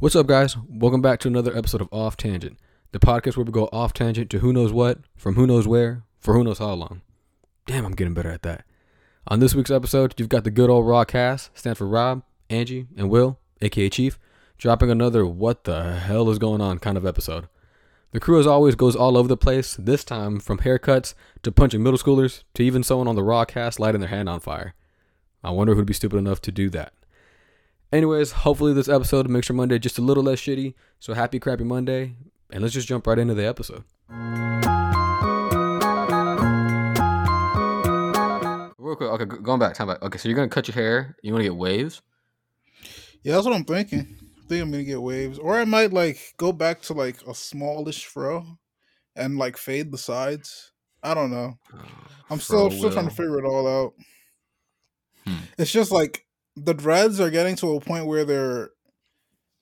What's up, guys? Welcome back to another episode of Off Tangent, the podcast where we go off tangent to who knows what, from who knows where, for who knows how long. Damn, I'm getting better at that. On this week's episode, you've got the good old Raw cast, stands for Rob, Angie, and Will, aka Chief, dropping another what the hell is going on kind of episode. The crew, as always, goes all over the place, this time from haircuts to punching middle schoolers to even someone on the Raw cast lighting their hand on fire. I wonder who'd be stupid enough to do that. Anyways, hopefully this episode makes your Monday just a little less shitty. So happy crappy Monday, and let's just jump right into the episode. Real quick, okay, going back, time back. Okay, so you're gonna cut your hair. You want to get waves? Yeah, that's what I'm thinking. I think I'm gonna get waves, or I might like go back to like a smallish fro, and like fade the sides. I don't know. I'm still Fro still trying to figure it all out. Hmm. It's just like the dreads are getting to a point where they're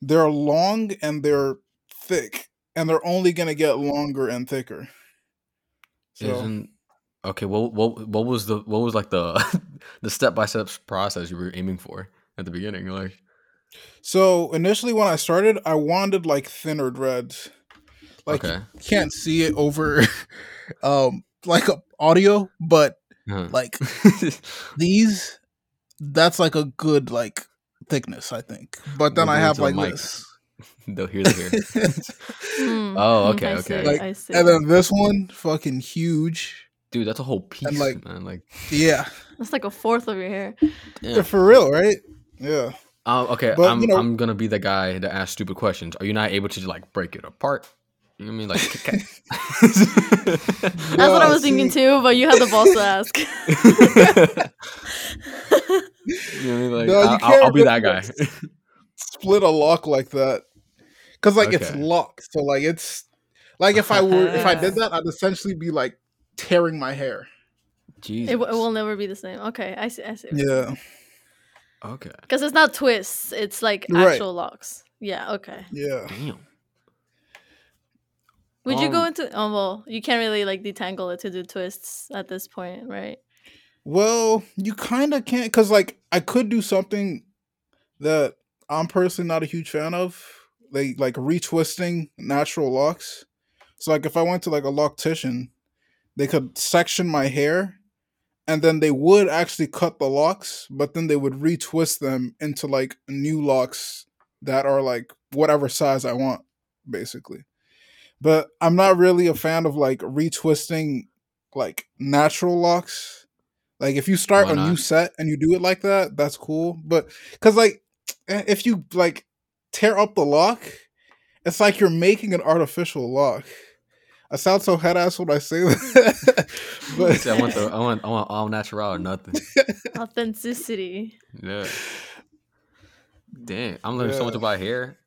they're long and they're thick, and they're only gonna get longer and thicker. So Isn't okay. What what what was the what was like the the step by step process you were aiming for at the beginning? Like, so initially when I started, I wanted like thinner dreads. Like okay, you can't see it over um like a audio, but Huh. like these that's like a good like thickness i think but then We'll i have into the like this they'll hear the hear. Hmm, Oh, okay, I okay. see, Like, I see. and then this one fucking huge Dude, that's a whole piece, like- man. Like, yeah That's like a fourth of your hair. yeah. for real right yeah Oh, okay. But, I'm you know- I'm gonna be the guy that asks stupid questions. Are you not able to like break it apart? You I mean? Like, okay. That's what I Yeah, was thinking too, but you had the balls to ask. you know what I mean? Like, No, you I- I'll, can't I'll be that guy. split a lock like that because like it's locked so like it's like if i were if i did that i'd essentially be like tearing my hair Jesus. it, w- it will never be the same. Okay, I see. I see. yeah Okay. Because it's not twists; it's like Right. actual locks. Yeah. Okay. yeah Damn. Would you go Um, into? Oh well, you can't really like detangle it to do twists at this point, right? Well, you kind of can't because like I could do something that I'm personally not a huge fan of, like like retwisting natural locks. So like if I went to like a loctician, they could section my hair, and then they would actually cut the locks, but then they would retwist them into like new locks that are like whatever size I want, basically. But I'm not really a fan of like retwisting like natural locks. Like if you start a new set and you do it like that, that's cool. But because like eh, if you like tear up the lock, it's like you're making an artificial lock. I sound so head ass when I say that, but See, I want the I want I want all natural or nothing. Authenticity. Yeah. Damn, I'm learning so much about hair.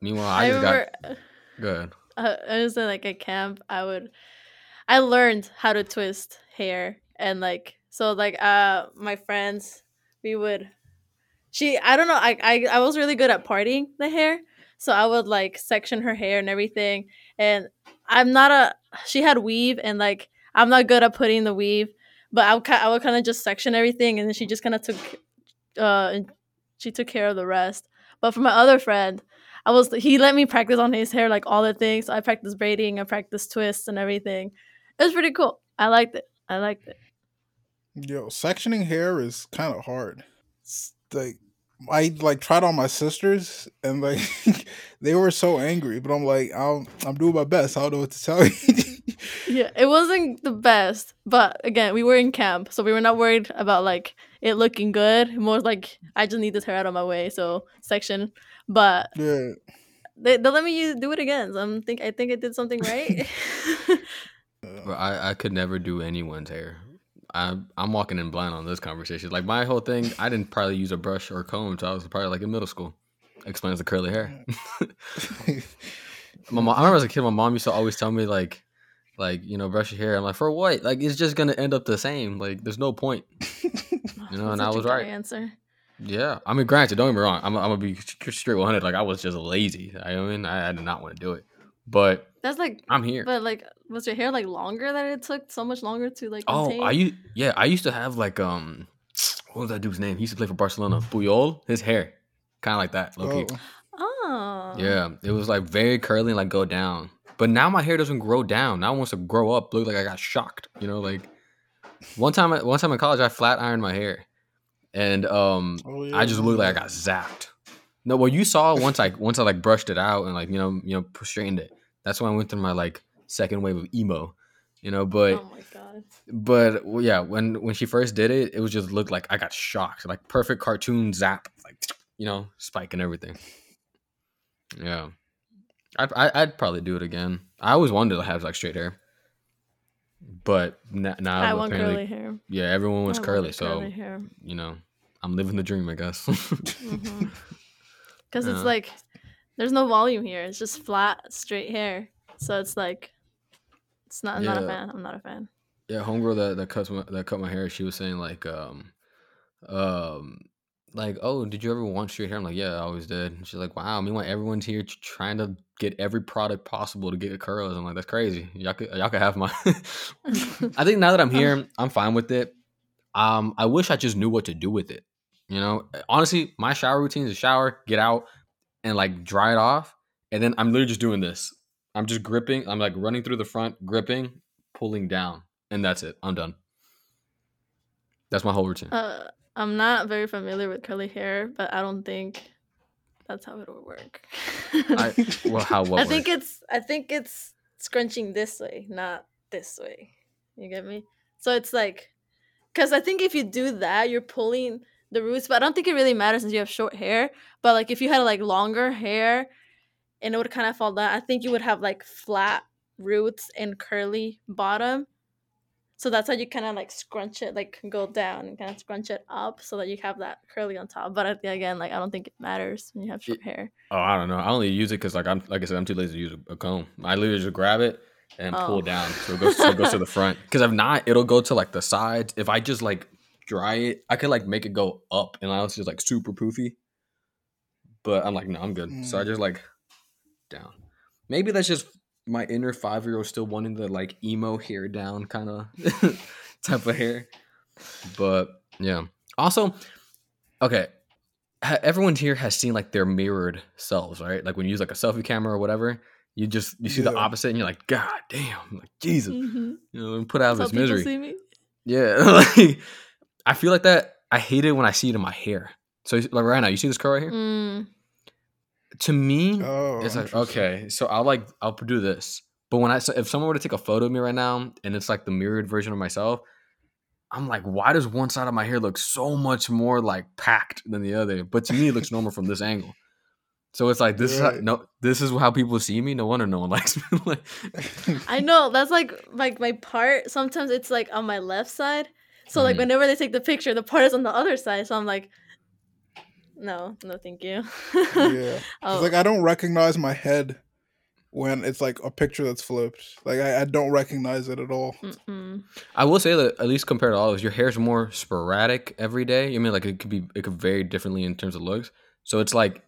Meanwhile, I, I, just remember. got good. uh, I was like a camp. I would, I learned how to twist hair and like so like uh my friends we would, she I don't know I I I was really good at parting the hair, so I would like section her hair and everything. And I'm not a she had weave and like I'm not good at putting the weave, but I would I would kind of just section everything and then she just kind of took, uh, she took care of the rest. But for my other friend. I was he let me practice on his hair like all the things. I practiced braiding, I practiced twists and everything. It was pretty cool. I liked it. I liked it. yo, sectioning hair is kind of hard. It's like I like tried on my sisters and like they were so angry, but I'm like I'm I'm doing my best. I don't know what to tell you. Yeah, it wasn't the best, but again, we were in camp, so we were not worried about like it looking good. More like I just need this hair out of my way, so section. But yeah. they, they let me use, do it again. So I'm think I think I did something right. Bro, I, I could never do anyone's hair. I'm I'm walking in blind on this conversation. Like my whole thing, I didn't probably use a brush or a comb until I was probably like in middle school. Explains the curly hair. my mom, I remember as a kid, my mom used to always tell me like, like you know, brush your hair. I'm like, for what? Like it's just gonna end up the same. Like there's no point. You know, and I was guy right. Answer. Yeah, I mean, granted, don't get me wrong. I'm, I'm gonna be straight 100. Like I was just lazy. I mean, I, I did not want to do it, but That's like, I'm here. but like, was your hair like longer that it took so much longer to like? Oh, contain? I used yeah, I used to have like um, what was that dude's name? He used to play for Barcelona. Puyol, his hair. kind of like that. Low key. Oh. Oh. Yeah, it was like very curly and like go down. But now my hair doesn't grow down. Now it wants to grow up. Look like I got shocked. You know, like one time, one time in college, I flat ironed my hair, and um, Oh, yeah, I just looked like I got zapped. No, well, you saw once I once I like brushed it out and like you know you know straightened it. That's when I went through my like second wave of emo. You know, but oh my god. but well, yeah, when when she first did it, it was just looked like I got shocked, like perfect cartoon zap, like you know, spike and everything. Yeah, I'd I- I'd probably do it again. I always wanted to have like straight hair, but n- now I want apparently, curly hair. yeah, everyone was I curly, so curly you know, I'm living the dream, I guess. Because Yeah. it's like there's no volume here. It's just flat, straight hair. So it's like it's not. I'm not a fan. I'm not a fan. Yeah, homegirl that that cuts my, that cut my hair. She was saying like, um, um, like, oh, did you ever want straight hair? I'm like, yeah, I always did. And she's like, wow. Meanwhile, everyone's here trying to get every product possible to get curls. I'm like, that's crazy. Y'all could y'all could have my. I think now that I'm here, I'm fine with it. Um, I wish I just knew what to do with it. You know, honestly, my shower routine is shower, get out, and like dry it off, and then I'm literally just doing this. I'm just gripping. I'm like running through the front, gripping, pulling down, and that's it. I'm done. That's my whole routine. Uh, I'm not very familiar with curly hair, but I don't think that's how it would work. I, well, how what? I think it's I think it's scrunching this way, not this way. You get me? So it's like, because I think if you do that, you're pulling the roots. But I don't think it really matters since you have short hair. But like if you had like longer hair, and it would kind of fall down, I think you would have like flat roots and curly bottom. So that's how you kind of like scrunch it, like go down and kind of scrunch it up, so that you have that curly on top. But again, like I don't think it matters when you have short hair. Oh, I don't know. I only use it because like I'm like I said, I'm too lazy to use a, a comb. I literally just grab it and pull Oh. it down, so it goes, so it goes to the front. Because if not, it'll go to like the sides. If I just like dry it, I could like make it go up, and now it's just like super poofy. But I'm like, no, I'm good. So I Mm. just like down. Maybe that's just my inner five year old still wanting the like emo hair down kind of type of hair. But yeah. Also, okay. ha- Everyone here has seen like their mirrored selves, right? Like when you use like a selfie camera or whatever, you just you see the opposite and you're like, God damn, like Jesus, Mm-hmm. you know, and put out of That's this misery. see me. Yeah, like I feel like that. I hate it when I see it in my hair. So like right now, you see this curl right here? Mm. To me, Oh, it's like okay, so I'll like I'll do this. But when I so if someone were to take a photo of me right now and it's like the mirrored version of myself, I'm like, why does one side of my hair look so much more like packed than the other? But to me, it looks normal from this angle. So it's like this is how, no, this is how people see me. No wonder no one likes me. like, I know that's like like my part. Sometimes it's like on my left side. So like Mhm. whenever they take the picture, the part is on the other side. So I'm like, no, no, thank you. yeah. oh, It's like I don't recognize my head when it's like a picture that's flipped. Like I, I don't recognize it at all. mm-mm. I will say that at least compared to all of us, your hair's more sporadic every day. I mean, like it could be it could vary differently in terms of looks. So it's like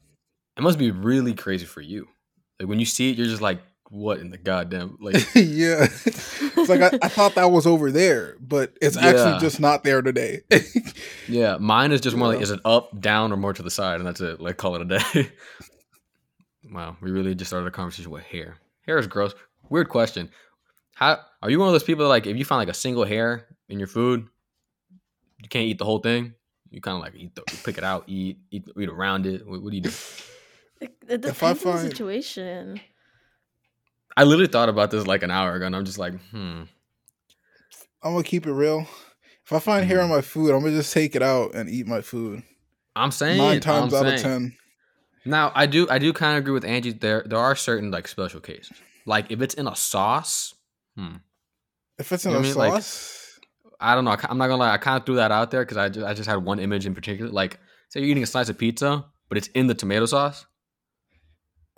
it must be really crazy for you. Like when you see it, you're just like, what in the goddamn like yeah. It's like I, I thought that was over there, but it's Yeah. actually just not there today. Yeah, mine is just more like is it up, down, or more to the side, and that's it. Like call it a day. wow, we really just started a conversation with hair. Hair is gross. Weird question. How are you one of those people that like if you find like a single hair in your food, you can't eat the whole thing? You kind of like eat the, pick it out, eat, eat, eat around it. What, what do you do? it, it If I depends on the find- situation. I literally thought about this like an hour ago, and I'm just like, hmm. I'm gonna keep it real. If I find hair on Mm-hmm. my food, I'm gonna just take it out and eat my food. I'm saying Nine times I'm out of ten. Now I do I do kind of agree with Angie. There there are certain like special cases. Like if it's in a sauce, hmm. If it's in You know a I? Like- sauce, I don't know. I'm not gonna lie. I kind of threw that out there because I just, I just had one image in particular. Like, say you're eating a slice of pizza, but it's in the tomato sauce.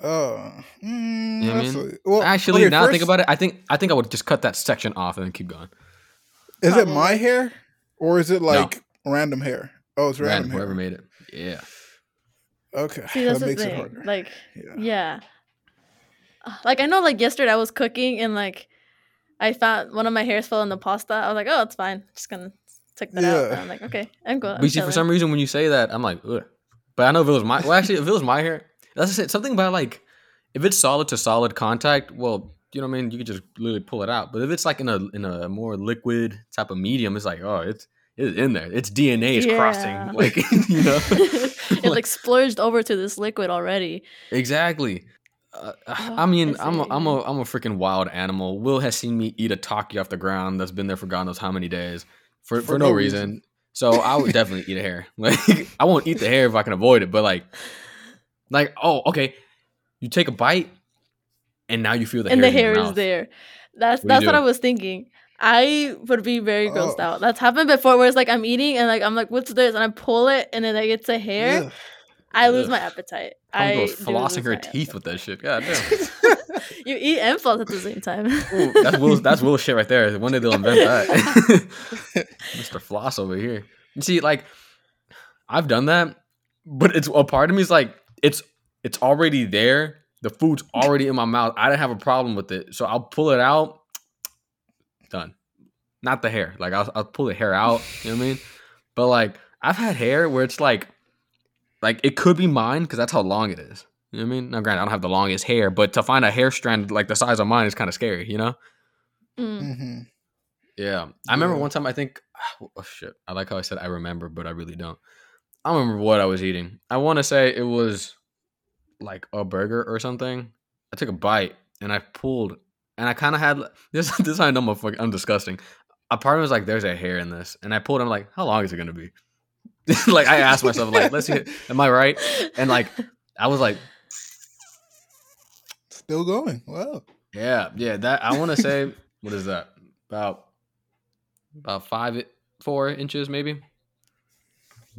Uh, mm, You know what I mean? well, Actually, okay, now I think about it, I think I think I would just cut that section off and then keep going. Is it my hair or is it like random hair? Oh, it's Random, random, hair. whoever made it. Yeah. Okay, See, that's that the makes it thing. harder. Like, Yeah. yeah. Like I know, like yesterday I was cooking and like I found one of my hairs fell in the pasta. I was like, oh, it's fine. Just gonna take that out. And I'm like, okay, I'm good. I'm But you see, for some reason, when you say that, I'm like, ugh. But But I know if it was my well, actually, if it was my hair, that's it. Something about like if it's solid to solid contact, well, you know what I mean. You could just literally pull it out. But if it's like in a in a more liquid type of medium, it's like oh, it's it's in there. It's DNA is Yeah. crossing. Like you know, it Like- like splurged over to this liquid already. exactly. Uh, Oh, I mean, I I'm a. I'm a I'm a freaking wild animal. Will has seen me eat a taki off the ground that's been there for God knows how many days for for, For no, no reason. reason. So I would definitely eat a hair. Like I won't eat the hair if I can avoid it. But like, like oh okay, you take a bite, and now you feel the and hair the in your hair is mouth. there. That's What that's what? I was thinking. I would be very oh. grossed Oh. out. That's happened before where it's like I'm eating and like I'm like, what's this? And I pull it and then like it's a hair. Yeah. I lose Ugh. my appetite. I'm I flossing lose her my teeth with that shit. God damn. you eat and floss at the same time. Ooh, that's Will. That's Will shit right there. One day they'll invent that. Mr. Floss over here. You see, like, I've done that, but it's a part of me is like, it's it's already there. The food's already in my mouth. I didn't have a problem with it, so I'll pull it out. Done. Not the hair. Like I'll, I'll pull the hair out. You know what I mean? But like I've had hair where it's like, like it could be mine because that's how long it is. You know what I mean? Now, granted, I don't have the longest hair, but to find a hair strand like the size of mine is kind of scary. You know? Mm. hmm Yeah. I remember Yeah. one time I think oh shit. I like how I said I remember, but I really don't. I don't remember what I was eating. I want to say it was like a burger or something. I took a bite and I pulled and I kind of had this this I know I'm, a I'm disgusting. A part of was like, there's a hair in this. And I pulled, I'm like, how long is it gonna be? like I asked myself, like, let's see, am I right? And like I was like, Still going. Wow. Yeah, yeah. That I want to say, what is that? About about five, four inches, maybe.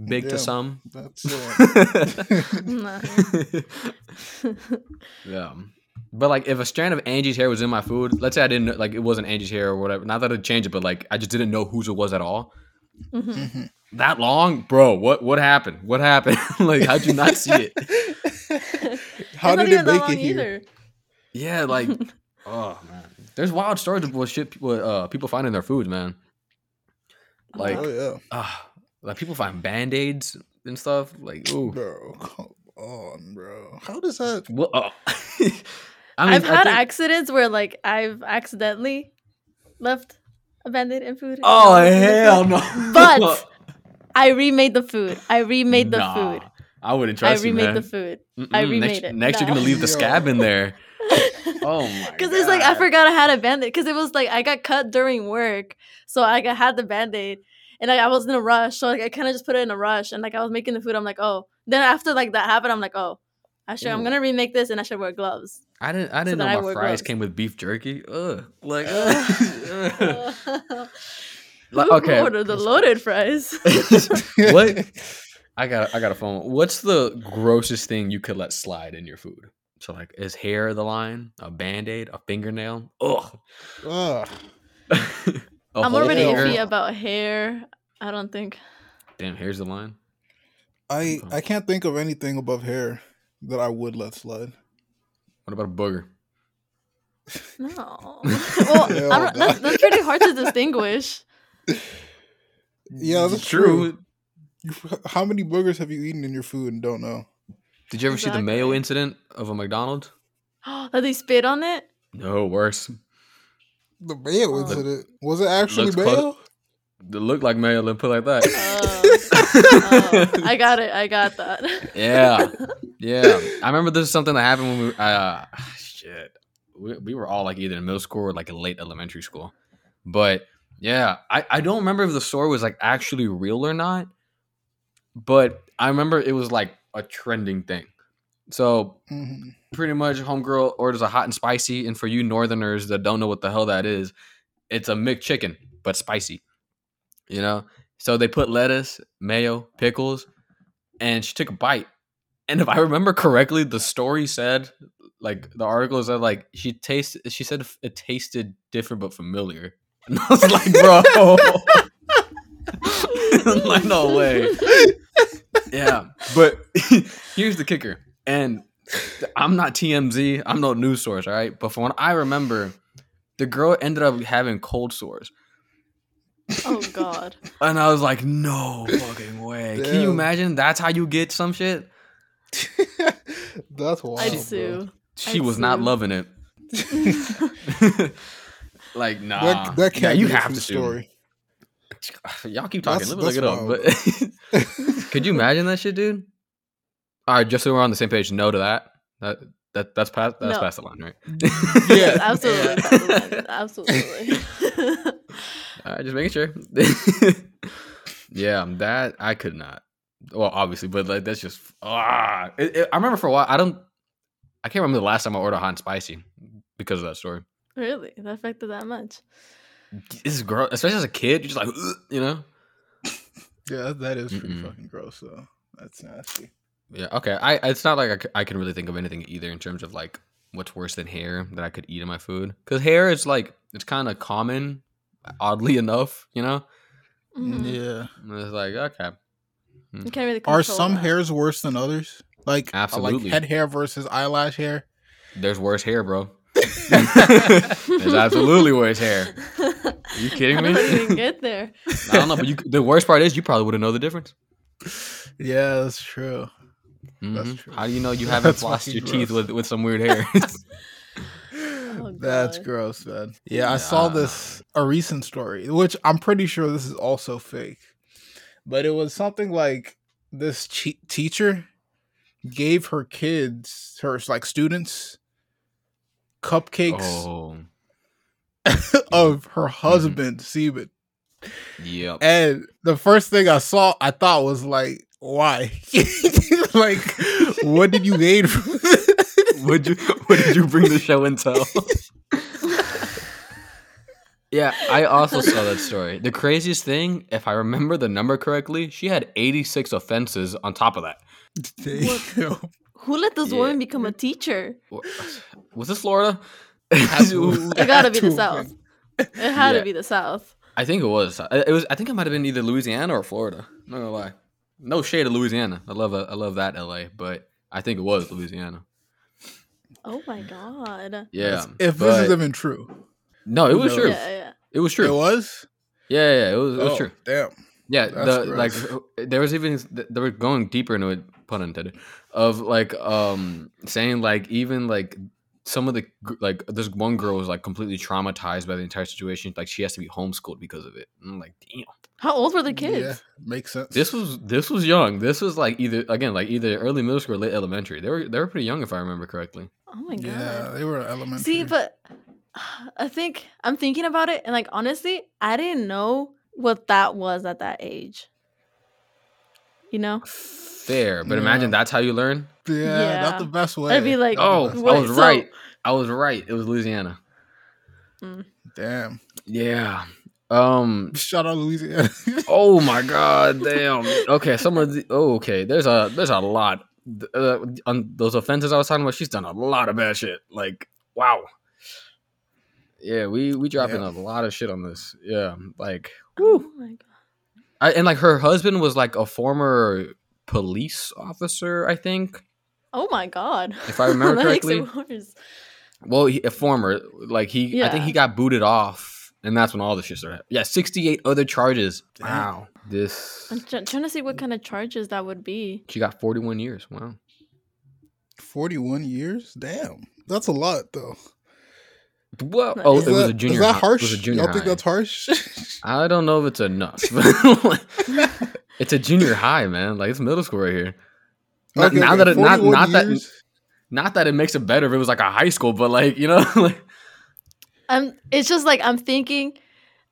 Big to some. That's uh, yeah, but like if a strand of Angie's hair was in my food, let's say I didn't know- like it wasn't Angie's hair or whatever. Not that it'd change it, but like I just didn't know whose it was at all. Mhm. mhm. That long, bro. What what happened? What happened? like how'd you not see it? How It's did even it that make it here? either. Yeah, like oh man, there's wild stories of what shit people uh people find in their foods, man. Like oh yeah, ah, like people find band aids and stuff. Like ooh. bro. Come on, bro. How does that? Well, oh. I I've I had think- accidents where like I've accidentally left a band-aid in food. Oh I hell no! But I remade the food. I remade the Nah, food. I wouldn't I trust you, I remade man. the food. Mm-mm. I next, remade it. Next, you're gonna leave the scab in there. Oh my! Because it's like I forgot I had a band-aid. Because it was like I got cut during work, so like, I had the band-aid, and like, I was in a rush, so like I kind of just put it in a rush, and like I was making the food. I'm like, oh. Then after like that happened, I'm like, oh, I should. I'm gonna remake this, and I should wear gloves. I didn't. I didn't then I know my fries gloves. came with beef jerky. Ugh. Like. Ugh. ugh. Like, Who okay. ordered the loaded fries? what? I got. I got a phone. What's the grossest thing you could let slide in your food? So like, is hair the line? A band aid? A fingernail? Ugh. Ugh. A I'm already hair. iffy about hair. I don't think. Damn, here's the line. I I can't think of anything above hair that I would let slide. What about a booger? No. well, I don't, that's, that's pretty hard to distinguish. Yeah, that's true. You- How many boogers have you eaten in your food and don't know? Did you ever see the Mayo incident of a McDonald's? Oh, that they spit on it. No, worse. The mayo Oh. incident was it actually Looks mayo? It looked like mayo. Let me put like that. Oh. Oh, I got it. I got that. Yeah. Yeah, I remember this is something that happened when we. Uh, shit, we, we were all like either in middle school or like in late elementary school. But yeah, I I don't remember if the story was like actually real or not. But I remember it was like a trending thing. So Mhm. Pretty much homegirl orders a hot and spicy and for you northerners that don't know what the hell that is it's a mcchicken but spicy you know? So they put lettuce mayo pickles and she took a bite. And if i remember correctly the story said like the article said like she tasted she said it tasted different but familiar. And i was like bro. Like no way. Yeah but here's the kicker. And i'm not tmz i'm no news source all right but from what i remember the girl ended up having cold sores oh God. and i was like no fucking way can you imagine that's how you get some shit That's wild. I'd bro. sue. She I'd was not loving it. like nah, That, that Yeah, can't you be a have true to sue. story. Y'all keep talking. That's- Let me look it up. But could you imagine that shit, dude? All right, just so we're on the same page. No to that. That that that's past that's No. past the line, right? Yeah. absolutely, Yeah. absolutely, absolutely. All right, just making sure. yeah, that I could not. Well, obviously, but like that's just ah. It, it- I remember for a while. I don't. I can't remember the last time I ordered hot and spicy because of that story. really, that affected that much? This is gross, especially as a kid. You're just like, you know. Yeah, that is pretty Mm-mm. fucking gross. though. that's nasty. Yeah. Okay. I. It's not like I, c- I can really think of anything either in terms of like what's worse than hair that I could eat in my food because hair is like it's kind of common, oddly enough. You know. Mhm. Yeah. And It's like okay. You can't really Are some that. hairs worse than others? Like uh, Absolutely. like head hair versus eyelash hair. There's worse hair, bro. There's absolutely worse hair. Are you kidding How me? did I even get there? I don't know, but you, the worst part is you probably wouldn't know the difference. Yeah, that's true. That's Mhm. true. How do you know you haven't That's flossed fucking your teeth with, with some weird hair? Oh, That's gross, man. Yeah, I saw this a recent story, which I'm pretty sure this is also fake. But it was something like this che- teacher gave her kids, her like students, cupcakes oh, of her husband's semen. yep. And the first thing I saw, I thought was like, why? like, what did you gain from Would you? What did you bring the show and tell? yeah, I also saw that story. The craziest thing, if I remember the number correctly, she had 86 offenses on top of that. Who let this Yeah. woman become a teacher? Was this Florida? It gotta be the South. It had Yeah. to be the South. I think it was. I- It was. I think it might have been either Louisiana or Florida. I'm Not gonna lie. No shade of Louisiana. I love. I love that LA, but I think it was Louisiana. Oh my god. Yeah. If this but- is even true. no, it was knows? true. Yeah, yeah. It was true. It was? Yeah, yeah, yeah, it was. It was Oh, true. Damn. Yeah, That's the like there was even they were going deeper into it, pun intended, of like um saying like even like some of the like this one girl was like completely traumatized by the entire situation. Like she has to be homeschooled because of it. And I'm like, damn. How old were the kids? Yeah, makes sense. This was this was young. This was like either again like either early middle school or late elementary. They were they were pretty young if I remember correctly. Oh my god. yeah, they were elementary. See, but I think I'm thinking about it, and like honestly, I didn't know what that was at that age. You know, Fair, but Yeah. imagine that's how you learn. Yeah, Yeah. not the best way. I'd be like, Oh, Not I was so- right. I was right. It was Louisiana. best- Damn. Yeah. Um. Shout out Louisiana. Oh my god, damn. Okay, some of the oh, okay. There's a there's a lot uh, on those offenses I was talking about. She's done a lot of bad shit. Like wow. Yeah, we we dropping Yeah. a lot of shit on this. Yeah, like oh my god. I, and like her husband was like a former police officer, I think, Oh my god. if I remember that correctly. makes it worse. Well, he, a former, like he, I think he got booted off, and that's when all the shit started. Yeah, sixty-eight other charges. Damn. Wow, this I'm try- trying to see what kind of charges that would be. she got forty-one years. Wow. 41 years? Damn. That's a lot, though. Well, oh, Is it was a junior. Is that hi- harsh? It was a junior Y'all think high. that's harsh? I don't know if it's enough. it's a junior high, man. Like it's middle school right here. Not, Okay, now okay, that it, not 41 not that not that it makes it better if it was like a high school, but like you know, like I'm. It's just like I'm thinking,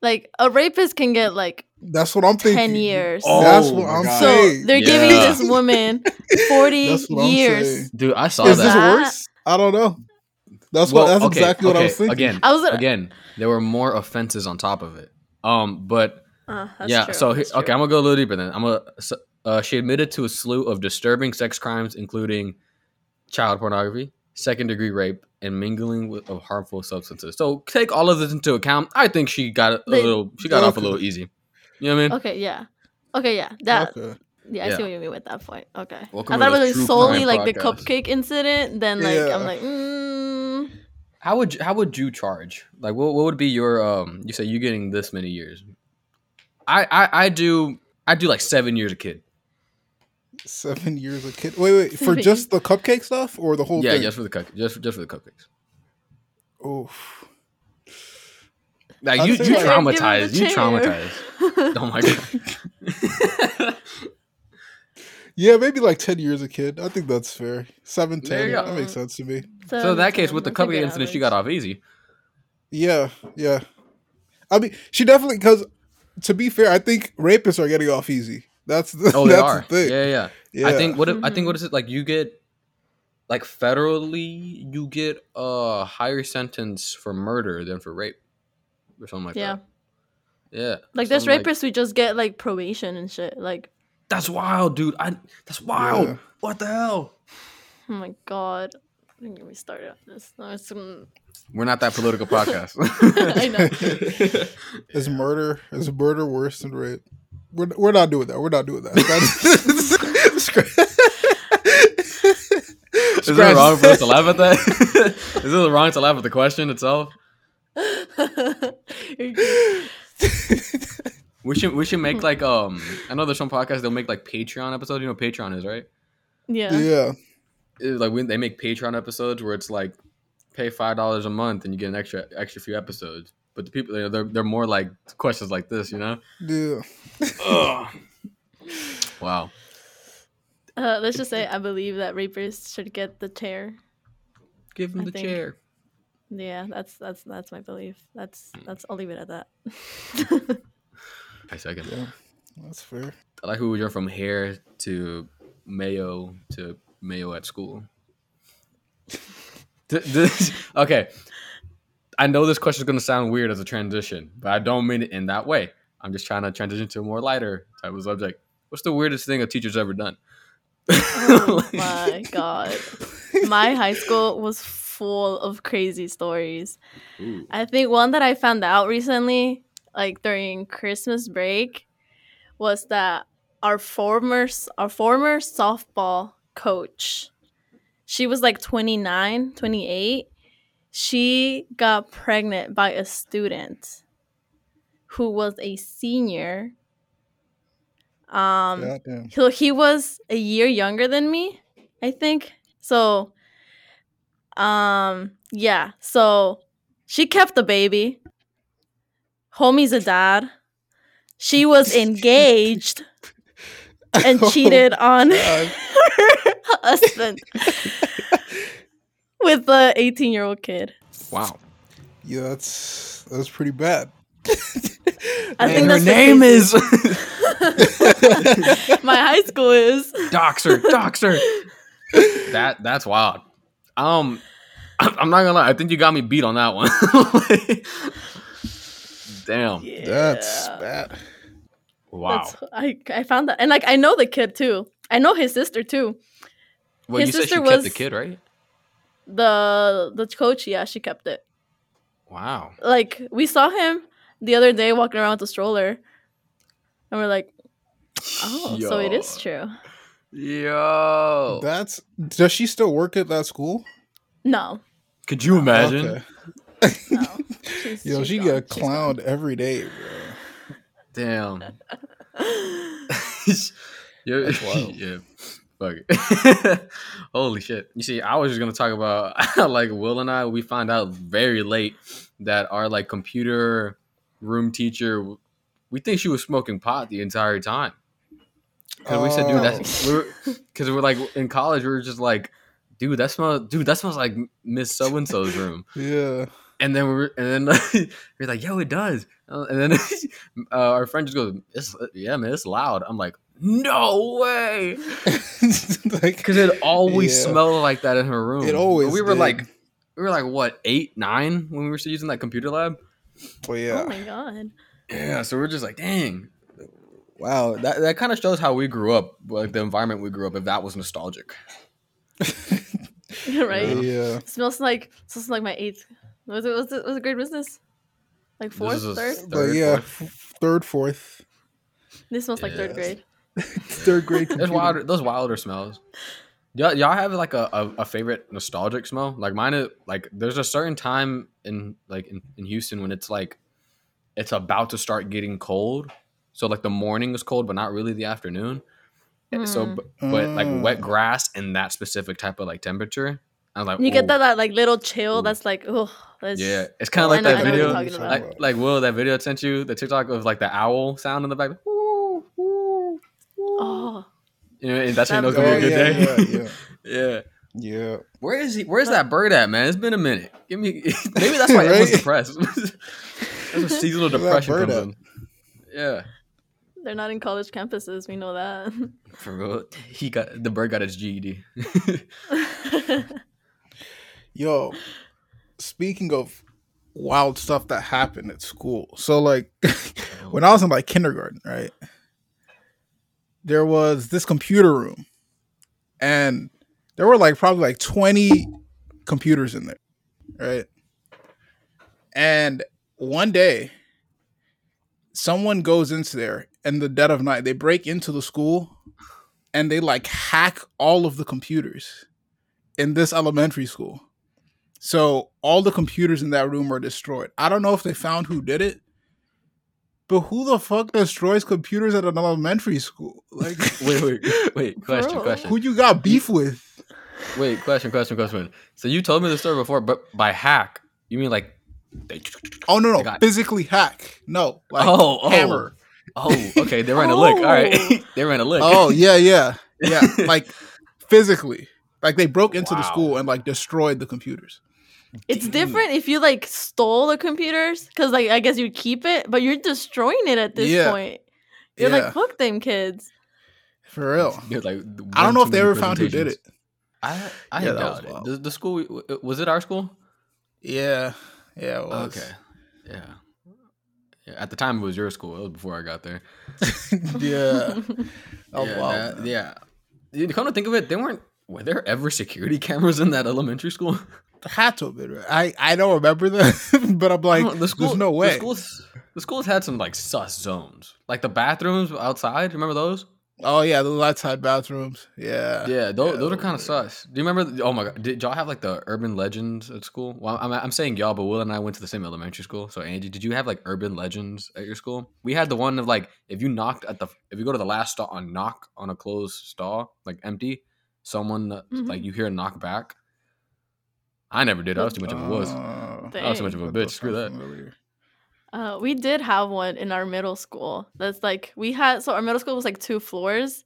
like a rapist can get like That's what I'm thinking. ten years. Oh, That's what I'm God. so saying. they're giving this woman forty That's what I'm years. dude, I saw Is that. this worse? I don't know. That's Well, what. That's okay, exactly what I was thinking. Again, I was gonna- again, there were more offenses on top of it. Um, but Uh, that's yeah, true, so he- that's okay, true. I'm gonna go a little deeper then. I'm gonna. so, Uh, she admitted to a slew of disturbing sex crimes, including child pornography, second degree rape, and mingling with of harmful substances. So take all of this into account. I think she got a They- little. She got off a little easy. You know what I mean? Okay, yeah. Okay, yeah. That okay. yeah, I Yeah. see what you mean with that point. Okay. Welcome I thought it was like solely Crime like the Podcast. cupcake incident. Then like Yeah. I'm like, mm, How would you, how would you charge? Like, what what would be your um? You say you getting this many years. I I I do I do like seven years a kid. Seven years a kid. Wait, wait, for just the cupcake stuff or the whole Yeah, thing? just for the cook, just just for the cupcakes. Oof. Like I'd you, you like- traumatized. You traumatized. Oh my god. Yeah, maybe like ten years a kid. I think that's fair. Seven, There ten. That makes sense to me. so in that case, with the cupcake incident, she got off easy. Yeah, yeah. I mean, she definitely because to be fair, I think rapists are getting off easy. That's the, Oh, they that's are. the thing. Yeah, yeah. Yeah. I think what if, I think what hmm. is it like? You get like federally, you get a higher sentence for murder than for rape, or something like Yeah. that. Yeah, Like there's something rapists we just get like probation and shit. Like, that's wild, dude. I that's wild. Yeah. What the hell? oh my god. Don't get me started on this. No, it's, We're not that political podcast. I know. Is murder is murder worse than rape? We're, we're not doing that. We're not doing that. That's, Is it wrong for us to laugh at that? Is it wrong to laugh at the question itself? We should we should make like um I know there's some podcasts they'll make like Patreon episodes. You know what Patreon is, right? yeah. yeah. It's like when they make Patreon episodes where it's like pay five dollars a month and you get an extra extra few episodes. But the people you know, they're they're more like questions like this, you know? Yeah. Wow. Uh, let's just say I believe that rapists should get the chair. Give him I the think- chair. Yeah, that's that's that's my belief. That's that's I'll leave it at that. I second. Yeah. That's fair. I like who we jump from hair to mayo to mayo at school. Th- this, okay. I know this question is going to sound weird as a transition, but I don't mean it in that way. I'm just trying to transition to a more lighter type of subject. What's the weirdest thing a teacher's ever done? oh my god. My high school was full of crazy stories. Ooh. I think one that I found out recently, like during Christmas break, was that our former our former softball coach, she was like 29, 28. She got pregnant by a student who was a senior. Um he, he was a year younger than me i think. So um yeah so she kept the baby. Homie's a dad. She was engaged and cheated on her husband with the 18 year old kid Wow. Yeah, that's that's pretty bad. I And think her name is my high school is Doxer. Doxer. that that's wild. Um, I'm not gonna lie. I think you got me beat on that one. Damn. That's bad. Wow. That's, I I found that, and like I know the kid too. I know his sister too. well, his you said she sister kept the kid, right? The the coach, yeah, she kept it. Wow. Like we saw him the other day walking around with the stroller, and we're like, oh, so it is true. Yo. That's does she still work at that school? No, Could you imagine? Okay. no. She's, Yo, she's she gone. get She's gone. clowned every day, bro. Damn. You're- That's wild. yeah. Fuck it. Holy shit. You see, I was just gonna talk about like Will and I, we found out very late that our like computer room teacher we think she was smoking pot the entire time. Cause we said, dude, that's we were, cause we're like in college, we were just like, dude, that smells, dude, that smells like Miss So and So's room. Yeah. And then we are and then we're like, yo, it does. Uh, And then uh, our friend just goes, it's, yeah, man, it's loud. I'm like, no way, like because it always Yeah. smelled like that in her room. it always. We were did. like, we were like, what, eight, nine when we were still using that computer lab. but oh yeah. Oh my god. Yeah, so we're just like, dang. Wow, that, that kind of shows how we grew up, like the environment we grew up. If that was nostalgic, right? Yeah. smells like smells like my eighth. Was it was it was it grade business? Like fourth, third. Third, but yeah, fourth. third, fourth, This smells like third grade. Third grade. There's computer. wilder, those wilder smells. Y'all, y'all have like a, a, a favorite nostalgic smell? Like mine is like there's a certain time in like in, in Houston when it's like it's about to start getting cold. So like the morning is cold, but not really the afternoon. So, Mm. but, but like wet Mm. grass in that specific type of like temperature, I was like, You get that, that like little chill. Ooh. That's like, oh, Yeah, it's kind of like know- that I know what you're video, like like Will, that video I sent you, the TikTok of like the owl sound in the back. Ooh, ooh, ooh. Oh, You know, and that's how you know it's gonna be a good yeah, day. yeah, yeah. Yeah. Where is he? Where's that bird at, man? It's been a minute. Give me. Maybe that's why everyone's Right? depressed. that's where seasonal Where's depression bird comes in. Yeah, they're not in college campuses. We know that. for real. He got the bird got his GED. Yo, speaking of wild stuff that happened at school. So like when I was in like kindergarten, right? There was this computer room and there were like probably like 20 computers in there, right? And one day someone goes into there in the dead of night. They break into the school and they like hack all of the computers in this elementary school. So all the computers in that room are destroyed. I don't know if they found who did it, but who the fuck destroys computers at an elementary school? Like, wait, wait, wait. Question, Bro. question. who you got beef with? Wait, question, question, question. So you told me the story before, but by hack, you mean like they? Oh no, no, got- physically hack. No, like Oh, oh. hammer. Oh, okay. They ran a lick. All right, Oh. they ran a lick. Oh yeah, yeah, yeah. like physically, like they broke into the school and like destroyed the computers. It's different if you like stole the computers, because like I guess you'd keep it, but you're destroying it at this Yeah. point. You're yeah, like, fuck them kids. for real. They're like I don't know if they ever found who did it. I I Yeah, was doubt it. The, the school was it our school? Yeah, yeah. It was. Okay, yeah. yeah. At the time, it was your school. It was before I got there. yeah. Oh was yeah, wild, that- yeah. You come to think of it, they weren't. Were there ever security cameras in that elementary school? Had to have been right. I I don't remember that, but I'm like, the school, there's no way. The schools, the schools had some like sus zones, like the bathrooms outside. Remember those? oh yeah, the outside bathrooms. Yeah, Yeah, those, Yeah, those are kind of were- sus. Do you remember? oh my god, did y'all have like the urban legends at school? Well, I'm, I'm saying y'all, but Will and I went to the same elementary school. So Angie, did you have like urban legends at your school? We had the one of like if you knocked at the if you go to the last stall on knock on a closed stall like empty, someone Mhm. like you hear a knock back. I never did. I was too much of a wuss. Uh, I was too much of a bitch. Screw that. Uh, we did have one in our middle school. That's like we had. So our middle school was like two floors,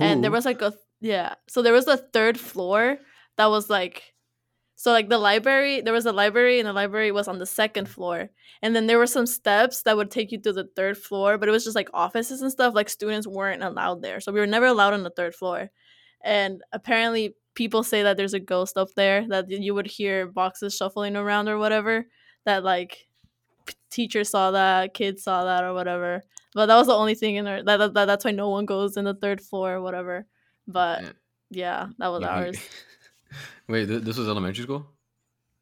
and there was like a yeah. So there was a third floor that was like, so like the library. There was a library, and the library was on the second floor. And then there were some steps that would take you to the third floor, but it was just like offices and stuff. Like students weren't allowed there, so we were never allowed on the third floor. And apparently, people say that there's a ghost up there that you would hear boxes shuffling around or whatever. That like p- teachers saw that, kids saw that, or whatever. But that was the only thing in there. That, that, that- that's why no one goes in the third floor or whatever. But Yeah. yeah, that was ours. Wait, th- this was elementary school.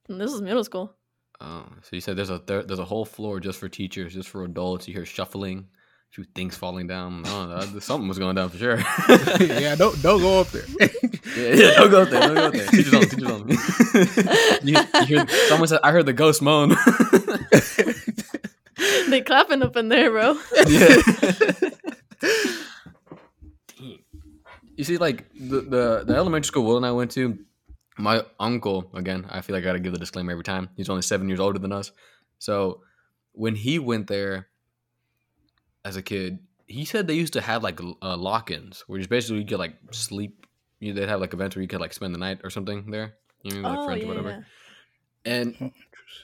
And this was middle school. Oh, so you said there's a thir- there's a whole floor just for teachers, just for adults. You hear shuffling, few things falling down. Oh, that, something was going down for sure. yeah, don't don't go up there. yeah, yeah, don't go up there. Don't go up there. Teachers only. Teachers only. you, you hear, someone said, "I heard the ghost moan." they clapping up in there, bro. yeah. you see, like the, the the elementary school Will and I went to, my uncle again. I feel like I gotta give the disclaimer every time. He's only seven years older than us, so when he went there as a kid, he said they used to have like uh, lock-ins, where just basically you could like sleep. You they'd have like events where you could like spend the night or something there. You know, like oh, friends yeah, or whatever. yeah. And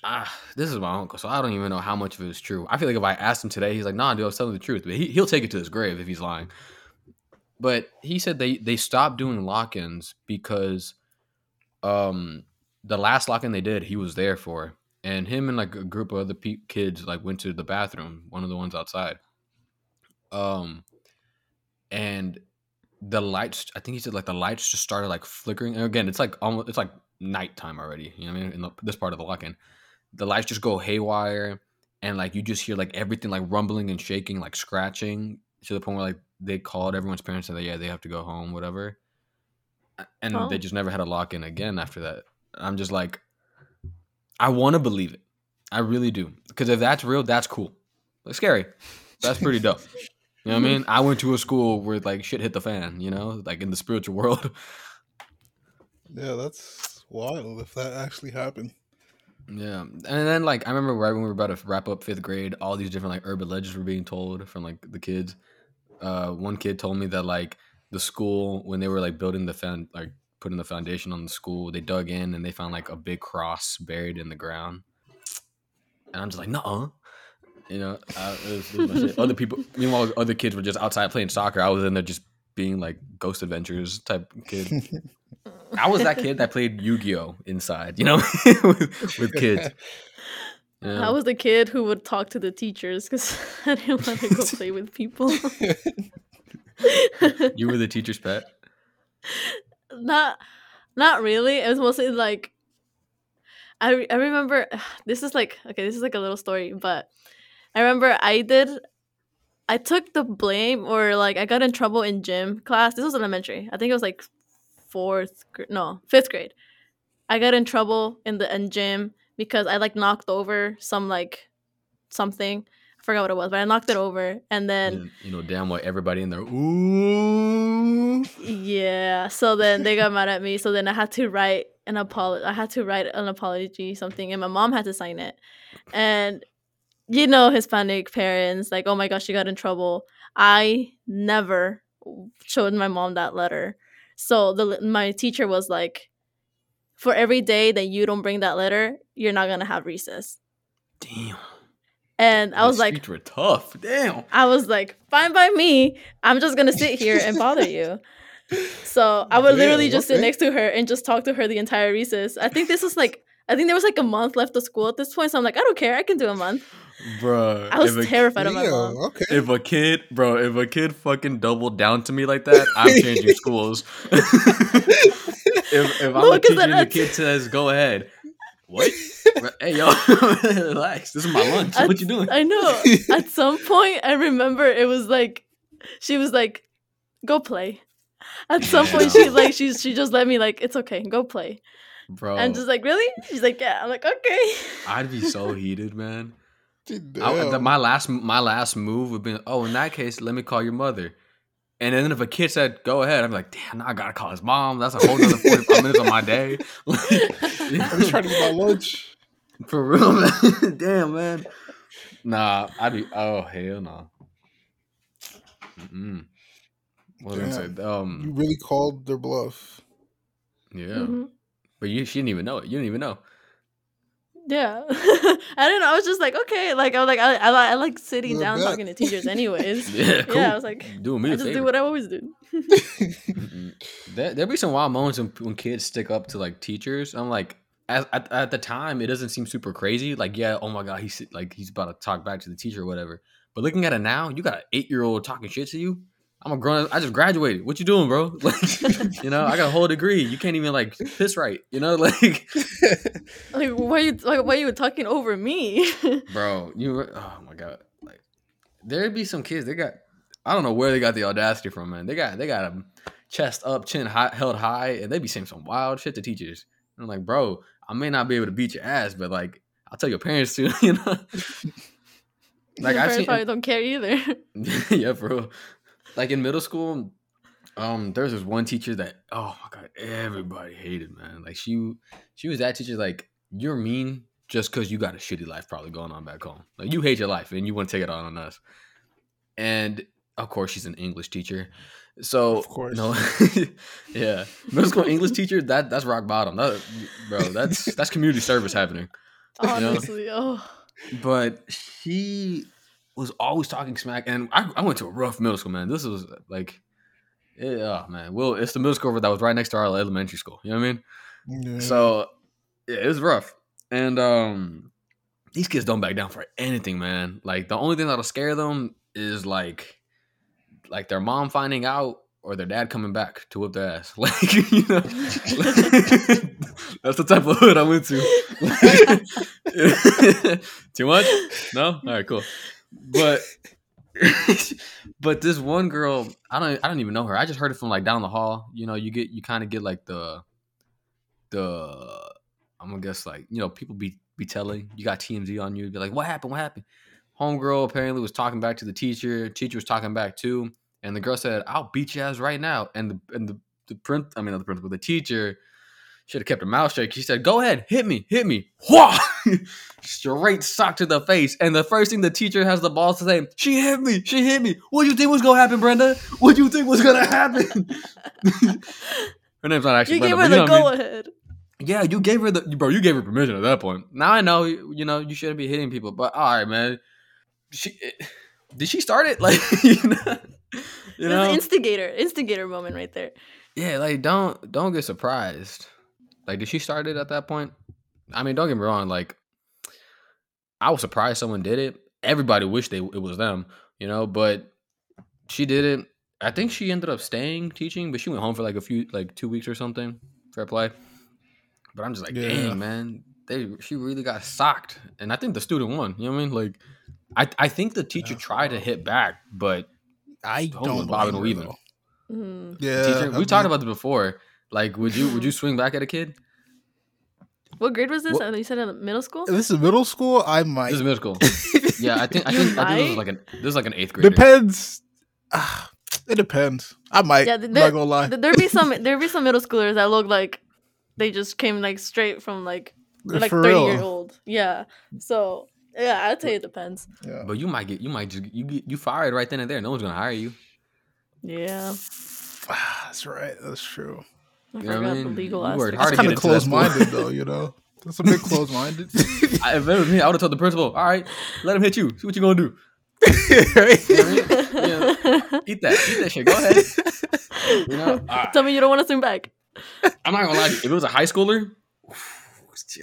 ah, this is my uncle, so I don't even know how much of it is true. I feel like if I asked him today, he's like, "Nah, dude, I was telling the truth," but he, he'll take it to his grave if he's lying. But he said they they stopped doing lock-ins because, um, the last lock-in they did, he was there for, and him and like a group of other pe- kids like went to the bathroom, one of the ones outside. Um, and the lights, I think he said like the lights just started like flickering. And again, it's like almost it's like nighttime already. You know what I mean? In the, this part of the lock-in, the lights just go haywire, and like you just hear like everything like rumbling and shaking, like scratching to the point where like they called everyone's parents and said, yeah, they have to go home, whatever. And Oh. they just never had a lock-in again after that. I'm just like, I want to believe it. I really do. Because if that's real, that's cool. Like scary. That's pretty dope. You know what I mean? I went to a school where like shit hit the fan. You know, like in the spiritual world. Yeah, that's wild if that actually happened. Yeah, and then like I remember right when we were about to wrap up fifth grade, all these different like urban legends were being told from like the kids. Uh, one kid told me that like the school when they were like building the found like putting the foundation on the school, they dug in and they found like a big cross buried in the ground. And I'm just like, no, you know, uh, it was, it other people. Meanwhile, other kids were just outside playing soccer. I was in there just being like Ghost Adventures type kid. I was that kid that played Yu Gi Oh inside, you know, with, with kids. Yeah. I was the kid who would talk to the teachers because I didn't want to go play with people. you were the teacher's pet. not, not really. It was mostly like, I I remember this is like okay, this is like a little story, but I remember I did. I took the blame, or like I got in trouble in gym class. This was elementary. I think it was like fourth, no, fifth grade. I got in trouble in the in gym because I like knocked over some like something. I forgot what it was, but I knocked it over, and then And, you know, damn well everybody in there. Ooh. yeah. So then they got mad at me. So then I had to write an apology. I had to write an apology, something, and my mom had to sign it. And you know, Hispanic parents, like, oh my gosh, she got in trouble. I never showed my mom that letter. So the my teacher was like, for every day that you don't bring that letter, you're not gonna have recess. Damn. And I was like, were tough. Damn. I was like, fine by me. I'm just gonna sit here and bother you. So I would literally Damn, just sit next to her and just talk to her the entire recess. I think this was like, I think there was like a month left of school at this point. So I'm like, I don't care. I can do a month. Bro. I was if a, terrified of my Damn, mom. okay. If a kid, bro, if a kid fucking doubled down to me like that, I'm changing schools. if if I'm No, a 'cause teacher and the kid says, go ahead. What? hey, yo, relax. This is my lunch. At- what you doing? I know. At some point, I remember it was like, she was like, go play. At some point, Damn. she like she she just let me like it's okay, go play. Bro, And just like really, she's like yeah. I'm like okay. I'd be so heated, man. Dude, I, the- damn. my last my last move would be, oh, in that case, let me call your mother. And then if a kid said, "Go ahead," I'm like, "Damn, now I gotta call his mom. That's a whole other 45 minutes of my day." I'm just trying to get my lunch. For real, man. Damn, man. Nah, I'd be. Oh hell no. Mm-mm. What was I gonna say? You Um, really called their bluff. yeah, Mhm. But you she didn't even know it. You didn't even know. Yeah, I don't know. I was just like, okay, like I was like, I, I, I like sitting You're down bet. talking to teachers, anyways. Yeah, cool. Yeah, I was like, doing me I a just favor. do what I always do. There there be some wild moments when, when kids stick up to like teachers. I'm like, at, at, at the time, it doesn't seem super crazy. Like, yeah, oh my god, he's like he's about to talk back to the teacher or whatever. But looking at it now, you got an eight year old talking shit to you. I'm a grown. I just graduated. What you doing, bro? Like, you know, I got a whole degree. You can't even like piss right. You know, like, Like, why you like why you talking over me? bro, you. were- Oh my god, like there'd be some kids. They got. I don't know where they got the audacity from, man. They got they got a chest up, chin high, held high, and they be saying some wild shit to teachers. And I'm like, bro, I may not be able to beat your ass, but like, I'll tell your parents too. you know. like parents probably don't care either. yeah, bro. Like in middle school, um, there was this one teacher that oh my god, everybody hated, man. Like she she was that teacher like you're mean just because you got a shitty life probably going on back home. Like you hate your life and you want to take it out on us. And of course she's an English teacher. So Of course. no yeah. Middle school English teacher, that that's rock bottom. That, bro, that's that's community service happening Honestly, oh, but she was always talking smack and I, I went to a rough middle school man. This was like yeah oh, man. Well it's the middle school that was right next to our elementary school you know what i mean? Yeah. so yeah it was rough. And um these kids don't back down for anything man. Like the only thing that'll scare them is like like their mom finding out or their dad coming back to whip their ass. Like you know that's the type of hood i went to. Too much? No? All right cool but but this one girl i don't i don't even know her i just heard it from like down the hall you know you get you kind of get like the the i'm gonna guess like you know people be be telling you got tmz on you be like what happened what happened homegirl apparently was talking back to the teacher. Teacher was talking back too, and the girl said, "I'll beat you ass right now." And the and the the print, I mean not the principal, the teacher should have kept her mouth shut. She said, "Go ahead, hit me, hit me." Whoa! Straight sock to the face. And the first thing the teacher has the balls to say, "She hit me, she hit me." What do you think was gonna happen, Brenda? What do you think was gonna happen? her name's not actually. You Brenda, gave her you the know what I go mean? ahead. Yeah, you gave her the bro. You gave her permission at that point. Now I know, you know, you shouldn't be hitting people. But all right, man. She eh, did she start it? Like you know, you know? instigator, instigator moment right there. yeah. Like don't don't get surprised. Like did she start it at that point? I mean, don't get me wrong. Like I was surprised someone did it. Everybody wished they it was them, you know. But she did it. I think she ended up staying teaching, but she went home for like a few, like two weeks or something. Fair play. But I'm just like, Yeah. dang, man, they she really got socked, and I think the student won. You know what I mean? Like, I I think the teacher That's tried to hit back, but I don't bobbing blame and her. Mm. though. Yeah, teacher, I we talked about this before. Like, would you would you swing back at a kid? What grade was this? What- Uh, You said in middle school. This is middle school. I might. This is middle school. Yeah, I think I think, I think this was might? like an this is like an eighth grade. Depends. Ah, it depends. I might. Yeah, Yeah, I'm there- not gonna lie. There'd be some. There'd be some middle schoolers that look like they just came like straight from like they're like For thirty real. year old. Yeah. So yeah, I'd say it depends. Yeah. But you might get you might just you get you fired right then and there. No one's gonna hire you. Yeah. Ah, That's right. That's true. I You know I forgot mean? the legal You aspect. hard That's to kind get of close minded though. You know, that's a bit close minded. I, if it was me, I would have told the principal, "All right, let him hit you. See what you gonna do. Eat that, eat that shit. Go ahead. You know, Ah, Tell me you don't want to swing back. I'm not gonna lie. If it was a high schooler,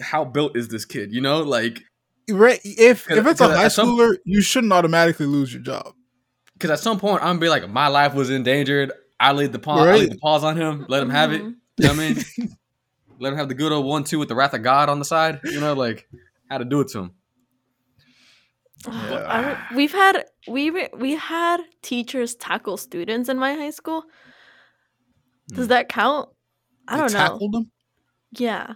how built is this kid? You know, like Right. If if it's a high at some- schooler, you shouldn't automatically lose your job. because at some point I'm gonna be like, my life was endangered. I laid the paw, I laid the paws on him. Let him have it. You know what I mean? Let him have the good old one two with the wrath of God on the side. You know, like how to do it to him. Yeah. I we've had we we had teachers tackle students in my high school. Does Hmm. that count? I You don't know. tackled them? Yeah.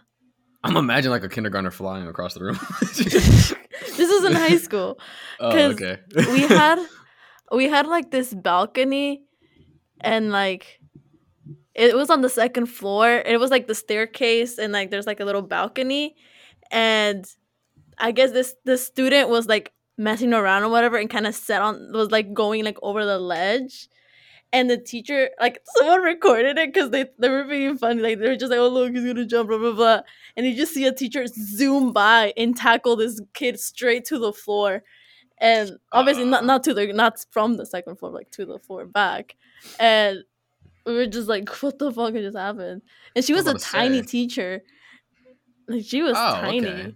I'm imagining like a kindergartner flying across the room. This is in high school. oh, 'Cause okay. we had we had like this balcony and like it was on the second floor. It was like the staircase and like there's like a little balcony. And i guess this this student was like messing around or whatever and kind of set on was like going like over the ledge. And the teacher like someone recorded it because they, they were being funny. Like they were just like oh look he's gonna jump blah blah blah. And you just see a teacher zoom by and tackle this kid straight to the floor and obviously not Ah. not to the not from the second floor like to the floor back and we were just like what the fuck just happened and she was was a tiny say. teacher like she was Oh, tiny okay.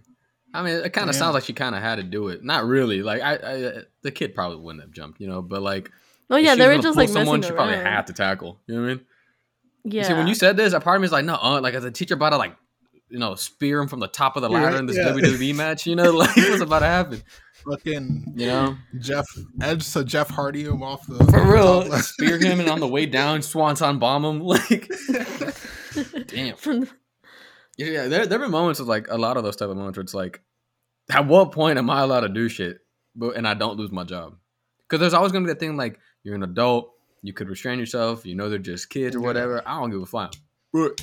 I mean, it kind of Yeah. sounds like she kind of had to do it. Not really. Like I, I, the kid probably wouldn't have jumped, you know. But like, oh yeah she they was were just like someone, messing she probably around had to tackle. You know what I mean? yeah You See, when you said this, a part of me is like, no, uh, like as a teacher about to like, you know, spear him from the top of the ladder right, in this yeah. WWE match. You know, like what's about to happen? Fucking You know, Jeff Edge to Jeff Hardy him off the for real, top spear him and on the way down, swanton bomb him. Like, damn. From the- Yeah, yeah. There, there have been moments of like a lot of those type of moments where it's like, at what point am I allowed to do shit, but and I don't lose my job? Because there's always gonna be that thing like you're an adult, you could restrain yourself, you know they're just kids or whatever. I don't give a fuck.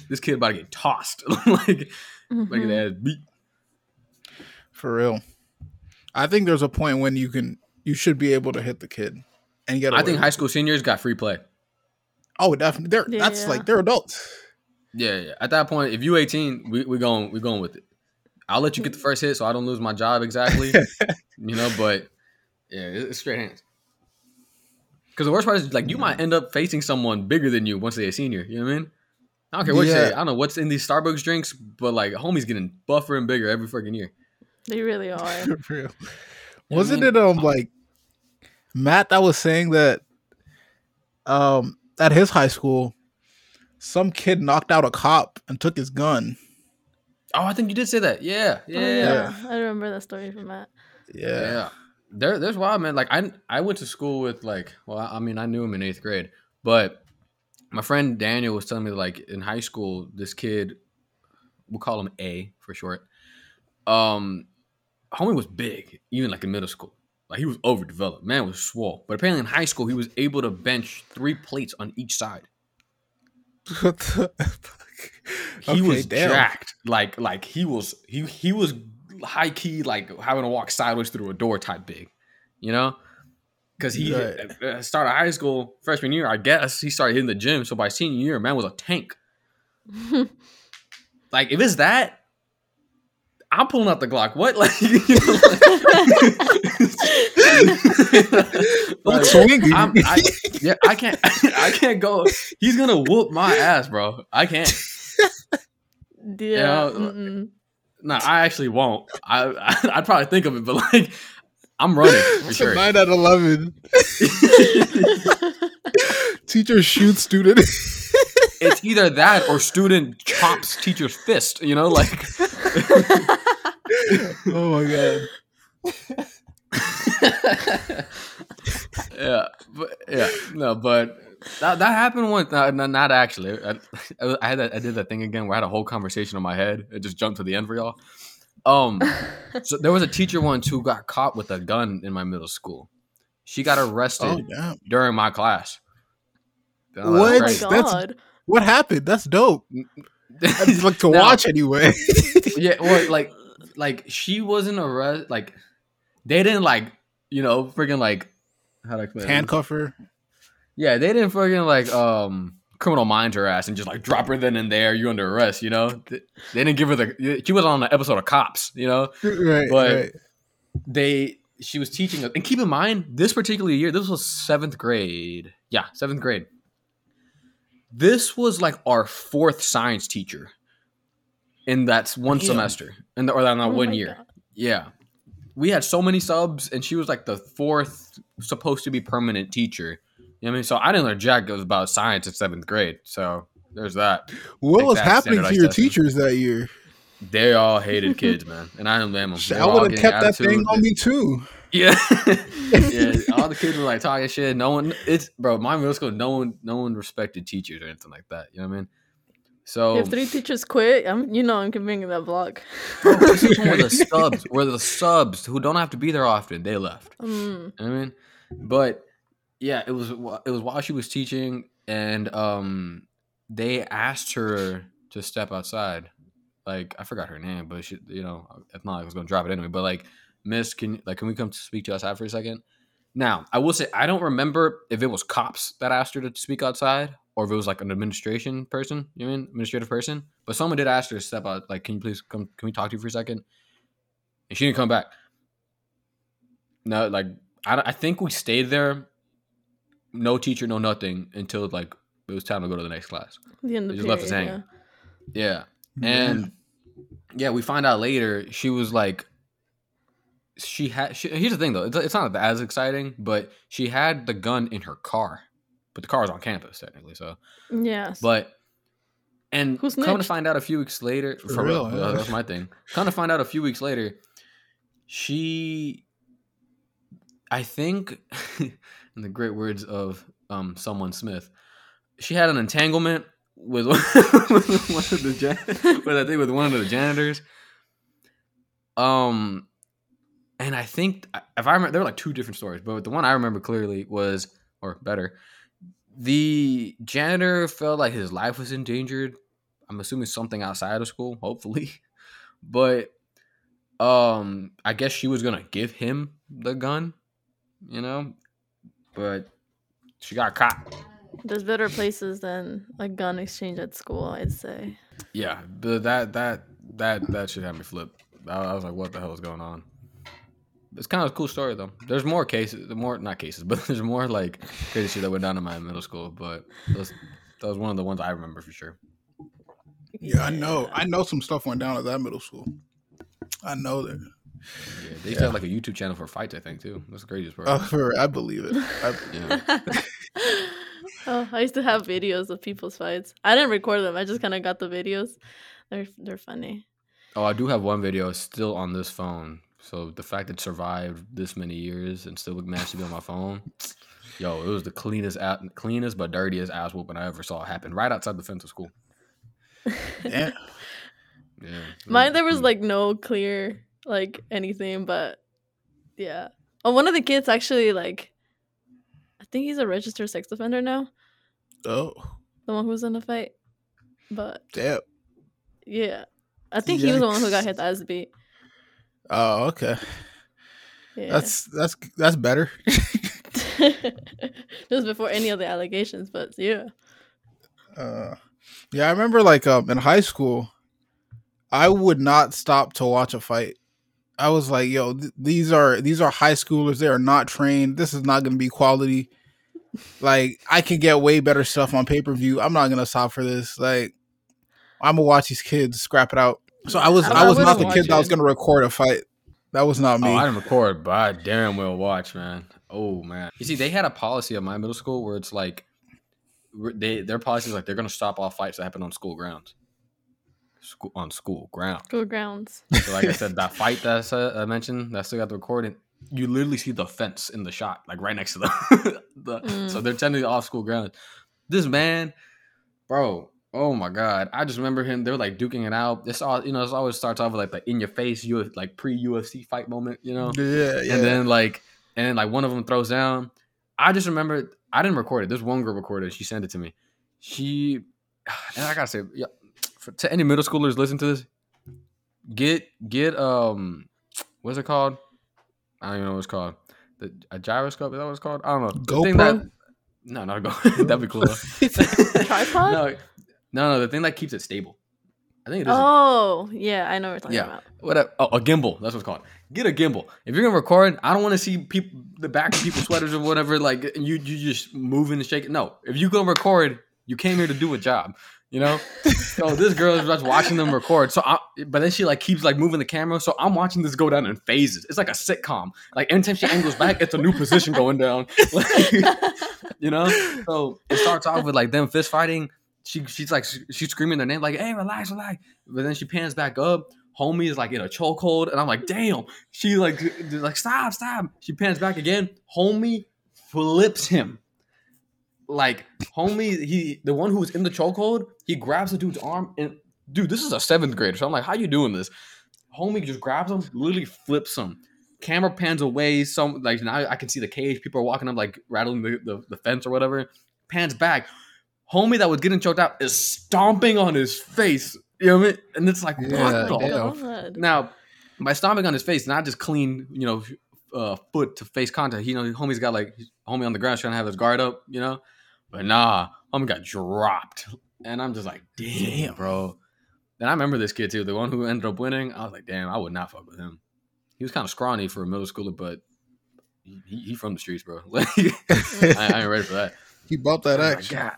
This kid about to get tossed, like like Mhm. his ass beat. For real. I think there's a point when you can you should be able to hit the kid and get I think high school seniors got free play. Oh, definitely. They're that's like they're adults. Yeah, yeah. At that point, if you 18, we we going we going with it. I'll let you get the first hit so I don't lose my job exactly. you know, but yeah, it's straight hands. Because the worst part is like you might end up facing someone bigger than you once they're a senior. You know what I mean? I don't care what you say. Yeah. I don't know what's in these Starbucks drinks, but like homie's getting buffer and bigger every freaking year. They really are real. Wasn't mean- it um like Matt that was saying that um at his high school some kid knocked out a cop and took his gun. Oh, I think you did say that. Yeah, yeah, Oh, yeah. yeah. i remember that story from matt Yeah. Yeah. There, there's wild man. Like I, I went to school with like, well, I mean, I knew him in eighth grade, but my friend Daniel was telling me like in high school, this kid, we'll call him A for short. Um, homie was big, even like in middle school. Like he was overdeveloped. Man was swole. But apparently in high school he was able to bench three plates on each side. What the fuck? He Okay, was damn. jacked. Like like he was he he was high key like having to walk sideways through a door type big. You know? Cause he Right. Uh, uh, at- at started high school freshman year, I guess he started hitting the gym. So by senior year, man was a tank. Like if it's that, I'm pulling out the Glock. What? Like, you know, like- Like like, swinging. I'm, I, yeah, I can't. I can't go. He's gonna whoop my ass, bro. I can't. yeah. know, mm-mm. No, I actually won't. I, I I'd probably think of it, but like, I'm running for It's a sure. nine out of eleven. Teacher shoots student. It's either that or student chops teacher's fist. You know, like. oh my god. yeah, but yeah, no, but that that happened once. No, no, not actually. I, I had that, I did that thing again where I had a whole conversation in my head. It just jumped to the end for y'all. Um, so there was a teacher once who got caught with a gun in my middle school. She got arrested Oh during my class. I was What? oh my crazy. That's- god. What happened? That's dope. I'd like to Now- watch anyway. yeah, well, like, like she wasn't arrested. Like, they didn't like, you know, freaking like, how do I explain? it? Handcuff her. Yeah, they didn't fucking like um criminal mind her ass and just like drop her then and there. You under arrest, you know. They they didn't give her the. She was on an episode of Cops, you know. Right. But- right. They she was teaching and keep in mind this particular year. This was seventh grade. Yeah, seventh grade. This was like our fourth science teacher in that one Damn. semester, in the, or that Oh one year. God. Yeah. We had so many subs, and she was like the fourth supposed to be permanent teacher. You know what I mean? So I didn't learn jack about science in seventh grade. So there's that. What Take was that, happening to your testing. teachers that year? They all hated kids, man. And I don't blame them. I would have kept that thing on me too. Yeah. yeah. All the kids were like talking shit. No one it's bro, my middle school, no one no one respected teachers or anything like that. You know what I mean? So if three teachers quit, I'm you know I'm convening that block. bro, this is where the subs where the subs who don't have to be there often, they left. Mm. You know what I mean, but yeah, it was it was while she was teaching, and um, they asked her to step outside. Like I forgot her name, but she, you know, if not, I was gonna drop it anyway. But like, Miss, can like, can we come to speak to us outside for a second? Now, I will say I don't remember if it was cops that asked her to speak outside, or if it was like an administration person. You know I mean administrative person? But someone did ask her to step out. Like, can you please come? Can we talk to you for a second? And she didn't come back. No, like I, I think we stayed there, no teacher, no nothing until like it was time to go to the next class. The end of They the just left us period, hanging. Yeah, and yeah, we find out later she was like, she had. She, here's the thing though, it's, it's not as exciting, but she had the gun in her car, but the car was on campus technically. So, yeah. Yes. but and Who come to find out a few weeks later, For for, real, real, uh, yeah. that's my thing. Come to find out a few weeks later, she, I think, in the great words of um someone Smith, she had an entanglement with one, with one of the jan- with I think with one of the janitors. Um, and I think if I remember, there were like two different stories, but the one I remember clearly was, or better, the janitor felt like his life was endangered. I'm assuming something outside of school, hopefully. But um I guess she was gonna give him the gun, you know? But she got caught. There's better places than a gun exchange at school, I'd say. Yeah, but that that that that should have me flip. I, I was like, what the hell is going on? It's kind of a cool story though. There's more cases, the more not cases, but there's more like crazy shit that went down in my middle school. But those, that was one of the ones I remember for sure. Yeah, I know. I know some stuff went down at that middle school. I know that. Yeah, they used to have like a YouTube channel for fights, I think too. That's the craziest part. Uh, for, I believe it. I, Yeah. oh, I used to have videos of people's fights. I didn't record them. I just kind of got the videos. They're they're funny. Oh, I do have one video still on this phone. So the fact that it survived this many years and still managed to be on my phone, yo, it was the cleanest, a- cleanest but dirtiest ass whooping I ever saw happen right outside the fence of school. damn. Yeah, Mine there was like no clear like anything, but yeah, Oh, one of the kids actually like, I think he's a registered sex offender now. Oh, The one who was in the fight, but damn. yeah, I think he was the one who got Yikes. hit the ass beat. Oh, okay. Yeah. That's that's that's better. this was before any of the allegations, but yeah. Uh, yeah, I remember like um in high school, I would not stop to watch a fight. I was like, yo, th- these are these are high schoolers. They are not trained. This is not going to be quality. Like, I can get way better stuff on pay per view. I'm not going to stop for this. Like, I'm gonna watch these kids scrap it out. So I was I- I, I was not wouldn't the kid watch that was going to record a fight. That was not me. Oh, I didn't record, but I damn well watch, man. Oh man, you see, they had a policy at my middle school where it's like, they their policy is like they're gonna stop all fights that happen on school grounds, school on school ground. School grounds. So like I said, that fight that I, I mentioned, that still got the recording. You literally see the fence in the shot, like right next to them. the, Mm. So they're technically off school grounds. This man, bro, oh my god, I just remember him. They were like duking it out. This all you know. This always starts off with like the in your face, you like pre UFC fight moment, you know. yeah, yeah. And then like, and then like one of them throws down. I just remember I didn't record it. This one girl recorded. it. She sent it to me. She, and I gotta say, yeah, for, to any middle schoolers listen to this, get get um, what's it called? I don't even know what it's called. The a gyroscope is that what it's called? I don't know. The thing GoPro? that no, not a go. That'd be cool. Tripod? no, no, no. The thing that keeps it stable. I think it is. a- Oh, yeah, I know what you're talking Yeah. about. Whatever. Oh, a gimbal. That's what it's called. Get a gimbal. If you're gonna record, I don't want to see people the back of people's sweaters or whatever. Like you, you just moving and shaking. No, if you're gonna record, you came here to do a job. You know. so this girl is just watching them record. So, I, but then she like keeps like moving the camera. So I'm watching this go down in phases. It's like a sitcom. Like anytime she angles back, it's a new position going down. Like, you know. So it starts off with like them fist fighting. She she's like she's screaming their name like, "Hey, relax, relax." But then she pans back up. Homie is like in a chokehold, and I'm like, "Damn!" She like like stop, stop. She pans back again. Homie flips him. Like homie, he the one who was in the chokehold, he grabs the dude's arm and dude, this is a seventh grader. So I'm like, how you doing this? Homie just grabs him, literally flips him. Camera pans away. Some like now I can see the cage. People are walking up like rattling the, the, the fence or whatever. Pans back. Homie that was getting choked out is stomping on his face. You know what I mean? And it's like, Yeah, what the damn. Now, by stomping on his face, not just clean, you know, uh, foot to face contact. You know, homie's got like homie on the ground trying to have his guard up, you know. But nah, homie got dropped, and I'm just like, damn, bro. And I remember this kid too, the one who ended up winning. I was like, damn, I would not fuck with him. He was kind of scrawny for a middle schooler, but he, he from the streets, bro. I, I ain't ready for that. he bought that I'm like, action.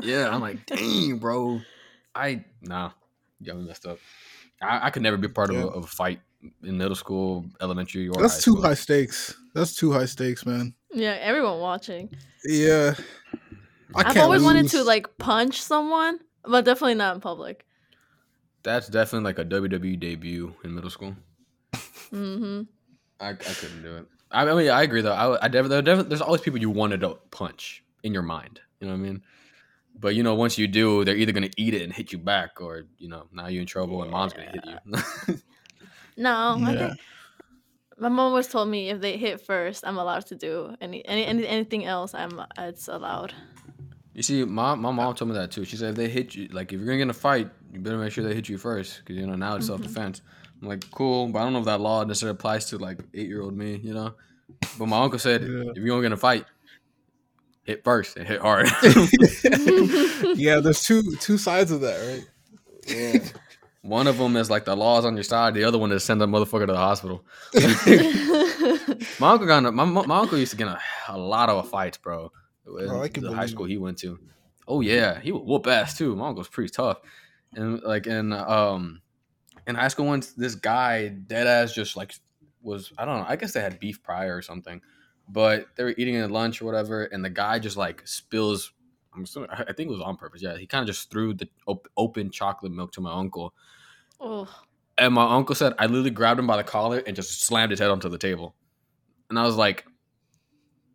God. Yeah, I'm like, dang, bro. I nah, got me messed up. I, I could never be part of, a, of a fight in middle school, elementary, or That's high too school. high stakes. That's too high stakes, man. Yeah, everyone watching. Yeah. I I've can't always wanted to like punch someone, but definitely not in public. That's definitely like a WWE debut in middle school. hmm I, I couldn't do it. I, I mean, I agree though. I, I never, there's always people you wanted to punch in your mind. You know what I mean? But you know, once you do, they're either gonna eat it and hit you back, or you know, now you're in trouble and mom's gonna hit you. No, Yeah. my mom always told me if they hit first, I'm allowed to do any, any, any anything else. I'm it's allowed. You see, my, my mom told me that too. She said if they hit you, like if you're gonna get in a fight, you better make sure they hit you first, because you know now it's mm-hmm. self defense. I'm like, cool, but I don't know if that law necessarily applies to like eight year old me, you know. But my uncle said Yeah. if you're gonna get in a fight, hit first and hit hard. yeah, there's two two sides of that, right? yeah. One of them is like the laws on your side. The other one is send that motherfucker to the hospital. my uncle got a, my, my uncle used to get in a, a lot of fights, bro. In Oh, the high school he went to. Oh yeah, he would whoop ass too. My uncle's pretty tough, and like in um in high school once this guy dead ass just like was I don't know. I guess they had beef prior or something, but they were eating at lunch or whatever, and the guy just like spills. I'm assuming, I I think it was on purpose. Yeah, he kind of just threw the op- open chocolate milk to my uncle, oh, and my uncle said I literally grabbed him by the collar and just slammed his head onto the table. And I was like,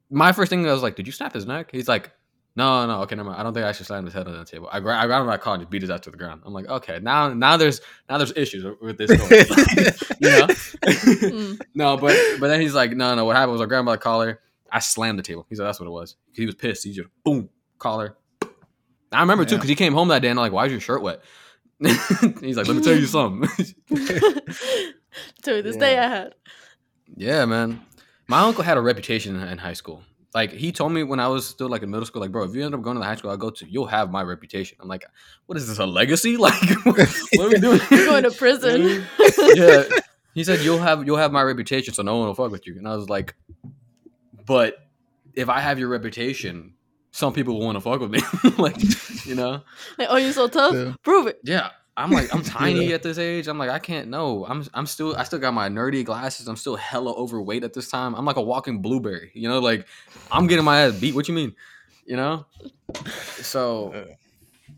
my first thing I was like, did you snap his neck? He's like, No, no, okay, never mind. I don't think I should slam his head on the table. I grabbed I grabbed my car and just beat his ass to the ground. I'm like, okay, now now there's now there's issues with this story. you know? Mm. no, but but then he's like, no, no. What happened was I grabbed my collar. I slammed the table. He said that's what it was. He was pissed. He just boom collar. I remember too because he came home that day and I'm like, why is your shirt wet? he's like, let me tell you something. to this day, I had. yeah, man. My uncle had a reputation in, in high school. Like he told me when I was still like in middle school, like, bro, if you end up going to the high school I go to, you'll have my reputation. I'm like, what is this a legacy? Like, what are we doing? You're going to prison. yeah. He said you'll have you'll have my reputation, so no one will fuck with you. And I was like, but if I have your reputation, some people will want to fuck with me. like, you know? Like, oh, you so tough? Yeah. Prove it. Yeah. I'm like, I'm tiny Yeah. at this age. I'm like, I can't know. I'm I'm still I still got my nerdy glasses. I'm still hella overweight at this time. I'm like a walking blueberry. You know, like I'm getting my ass beat. What you mean? You know? So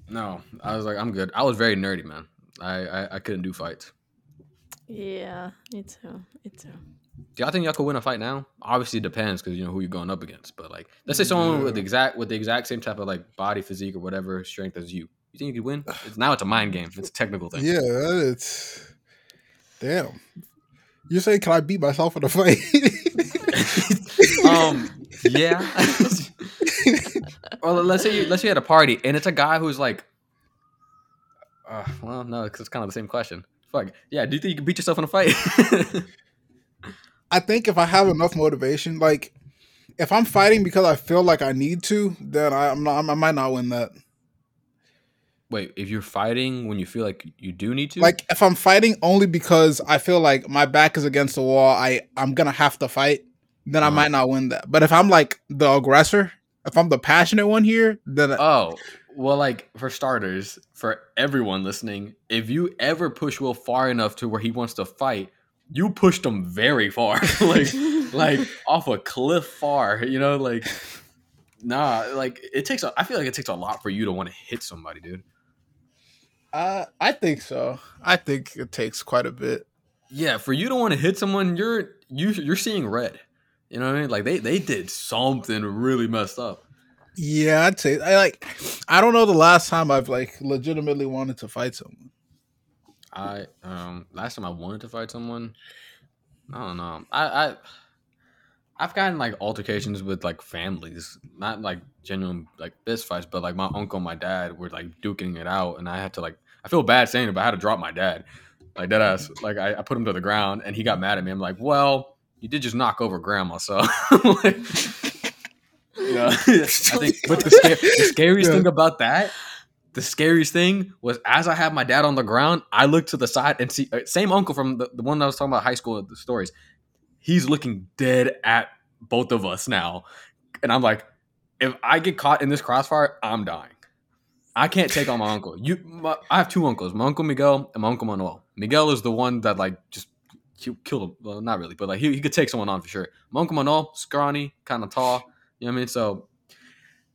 no, I was like, I'm good. I was very nerdy, man. I I, I couldn't do fights. Yeah, me too. Me too. Do y'all think y'all could win a fight now? Obviously, it depends because you know who you're going up against. But like, let's say someone with the exact with the exact same type of like body physique or whatever strength as you. You think you could win? It's, now it's a mind game. It's a technical thing. Yeah, it's damn. You say, can I beat myself in a fight? um. Yeah. well, let's say you, let's say you had a party and it's a guy who's like, uh, well, no, because it's kind of the same question. Fuck. Yeah. Do you think you could beat yourself in a fight? I think if I have enough motivation, like if I'm fighting because I feel like I need to, then I, I'm not. I might not win that. Wait, if you're fighting when you feel like you do need to, Like if I'm fighting only because I feel like my back is against the wall, I I'm gonna have to fight. Then I Uh-huh. might not win that. But if I'm like the aggressor, if I'm the passionate one here, then Oh, well, like for starters, for everyone listening, if you ever push Will far enough to where he wants to fight, you pushed him very far, like like off a cliff far. You know, like nah, like it takes. A, I feel like it takes a lot for you to want to hit somebody, dude. Uh, I think so. I think it takes quite a bit. Yeah, for you to want to hit someone, you're you you're seeing red. You know what I mean? Like they they did something really messed up. Yeah, I'd say I like. I don't know the last time I've like legitimately wanted to fight someone. I um last time I wanted to fight someone, I don't know. I I I've gotten like altercations with like families, not like genuine like fist fights, but like my uncle, and my dad were like duking it out, and I had to like I feel bad saying it, but I had to drop my dad, like that ass. Like I, I put him to the ground, and he got mad at me. I'm like, well, you did just knock over grandma, so. like, you know, I think, but the, scar- the scariest Yeah. thing about that the scariest thing was as I had my dad on the ground, I looked to the side and see uh, same uncle from the, the one that I was talking about high school the stories. He's looking dead at both of us now, and I'm like, if I get caught in this crossfire, I'm dying. I can't take on my uncle. You, my, I have two uncles, my uncle Miguel and my uncle Manuel. Miguel is the one that like just killed him. Well, not really, but like he, he could take someone on for sure. My uncle Manuel, scrawny, kind of tall. You know what I mean? So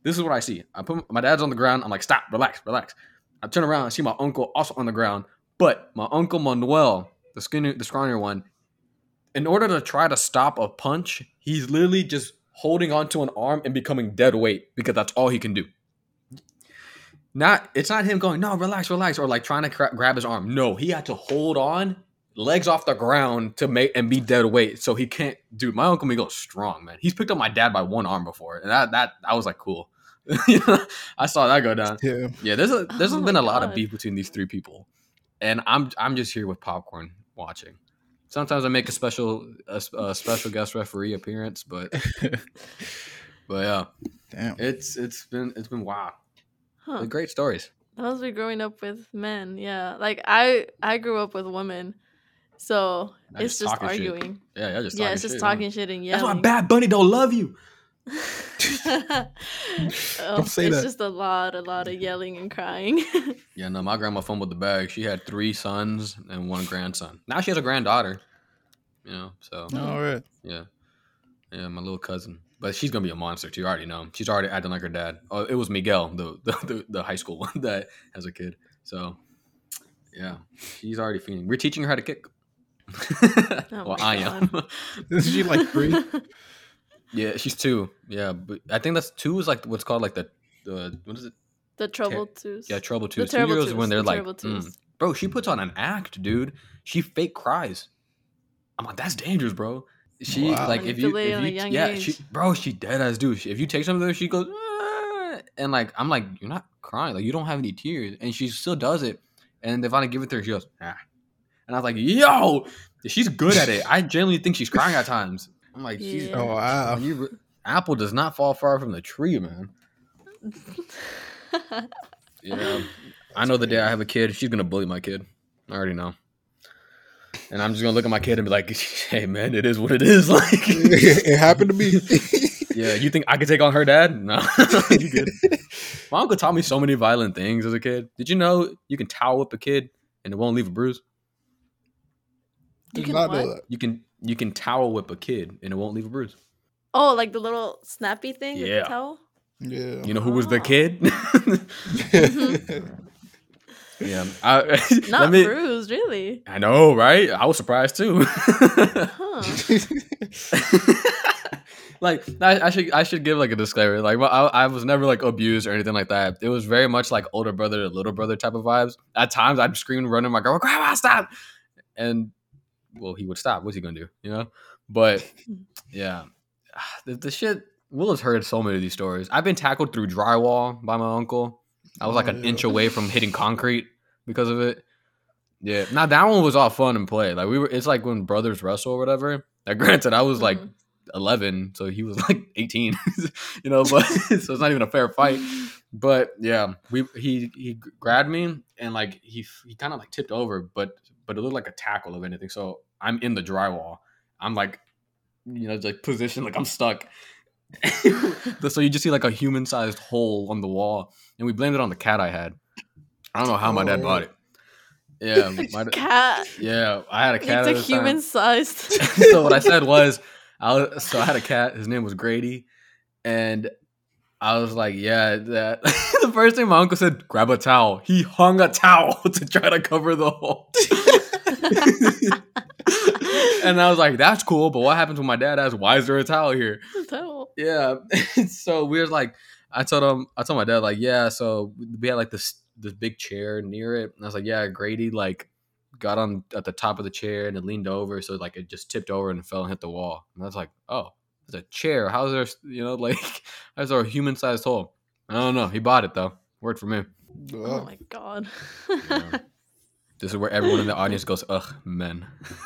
this is what I see. I put my dad's on the ground. I'm like, stop, relax, relax. I turn around. I see my uncle also on the ground, but my uncle Manuel, the skinny, the scrawnier one, in order to try to stop a punch, he's literally just holding onto an arm and becoming dead weight because that's all he can do. Not, it's not him going, no, relax, relax, or like trying to cra- grab his arm. No, he had to hold on, legs off the ground to make and be dead weight, so he can't. Dude, my uncle Miguel's strong, man. He's picked up my dad by one arm before, and that that I was like, cool. I saw that go down. Yeah, Yeah, there's a there's Oh been my a lot of beef between these three people, and I'm I'm just here with popcorn watching. Sometimes I make a special a, s- a special guest referee appearance, but but yeah, damn. it's it's been it's been wild. Huh. They're great stories. That must be growing up with men. Yeah. Like I I grew up with women. So Now it's just just talking shit. arguing. Yeah, yeah, just Yeah, it's just shit, huh? talking shit and yelling. That's why. Bad Bunny don't love you. Oh, say it's that. just a lot, a lot of yelling and crying. Yeah, no, my grandma fumbled the bag. She had three sons and one grandson. Now she has a granddaughter. You know, so oh, All right. Yeah. Yeah, my little cousin. But she's gonna be a monster too. I already know. She's already acting like her dad. Oh, it was Miguel, the the, the, the high school one that has a kid. So yeah, she's already feeling. We're teaching her how to kick. Oh, well, my I am. Is she like three? Yeah, she's two. Yeah, but I think that's two is like what's called like the the what is it? The trouble twos. Yeah, trouble The twos. Two terrible year olds when they're the like, terrible mm. twos. bro, she puts on an act, dude. She fake cries. I'm like, that's dangerous, bro. She Wow. like if you you, feel it if you young yeah, she bro, she dead as dude. She, if you take something, she goes "Ah," and like I'm like, you're not crying, like you don't have any tears, and she still does it. And they finally give it to her, she goes, ah. And I was like, yo, she's good at it. I genuinely think she's crying at times. I'm like, she's Yeah. Oh wow. you re- apple does not fall far from the tree, man. Yeah. I know the day I have a kid, she's gonna bully my kid. I already know. And I'm just gonna look at my kid and be like, "Hey, man, it is what it is." Like, it happened to me. yeah, you think I could take on her dad? No, you good. My uncle taught me so many violent things as a kid. Did you know you can towel whip a kid and it won't leave a bruise? You Did can not know that. You can you can towel whip a kid and it won't leave a bruise. Oh, like the little snappy thing with Yeah. the towel? Yeah. You know who was the Oh. kid? Mm-hmm. yeah, I, Not me- bruised, really. I know, right? I was surprised too. Like I, I should I should give like a disclaimer. Like well, I, I was never like abused or anything like that. It was very much like older brother to little brother type of vibes. At times I'd scream, run to my girl, "Grandma, stop!" And well, he would stop. What's he gonna do? You know? But yeah, the, the shit. Will has heard so many of these stories. I've been tackled through drywall by my uncle. I was like Oh, an yeah. inch away from hitting concrete because of it. Yeah. Now that one was all fun and play. Like we were. It's like when brothers wrestle or whatever. Like granted, I was like Mhm. 11 so he was like 18 you know but so it's not even a fair fight but yeah we he he grabbed me and like he he kind of like tipped over but but it looked like a tackle of anything so i'm in the drywall i'm like you know like positioned like i'm stuck so you just see like a human sized hole on the wall and we blamed it on the cat i had i don't know how my dad Oh. bought it yeah my, Cat. yeah i had a cat It's at a the time human sized. so what I said was, I was, so I had a cat. His name was Grady, and I was like, yeah, that. the first thing my uncle said, grab a towel. He hung a towel to try to cover the hole. and I was like, that's cool, but what happens when my dad asks, why is there a towel here? Towel. Yeah. so we was like, I told him, I told my dad, like, yeah, so we had like this this big chair near it. And I was like, yeah, Grady like got on at the top of the chair and it leaned over, so like it just tipped over and fell and hit the wall. And I was like, oh, it's a chair. How's there, you know, like how's there a human sized hole? I don't know. He bought it though. Word for me. Oh my god. Yeah. This is where everyone in the audience goes, ugh, men.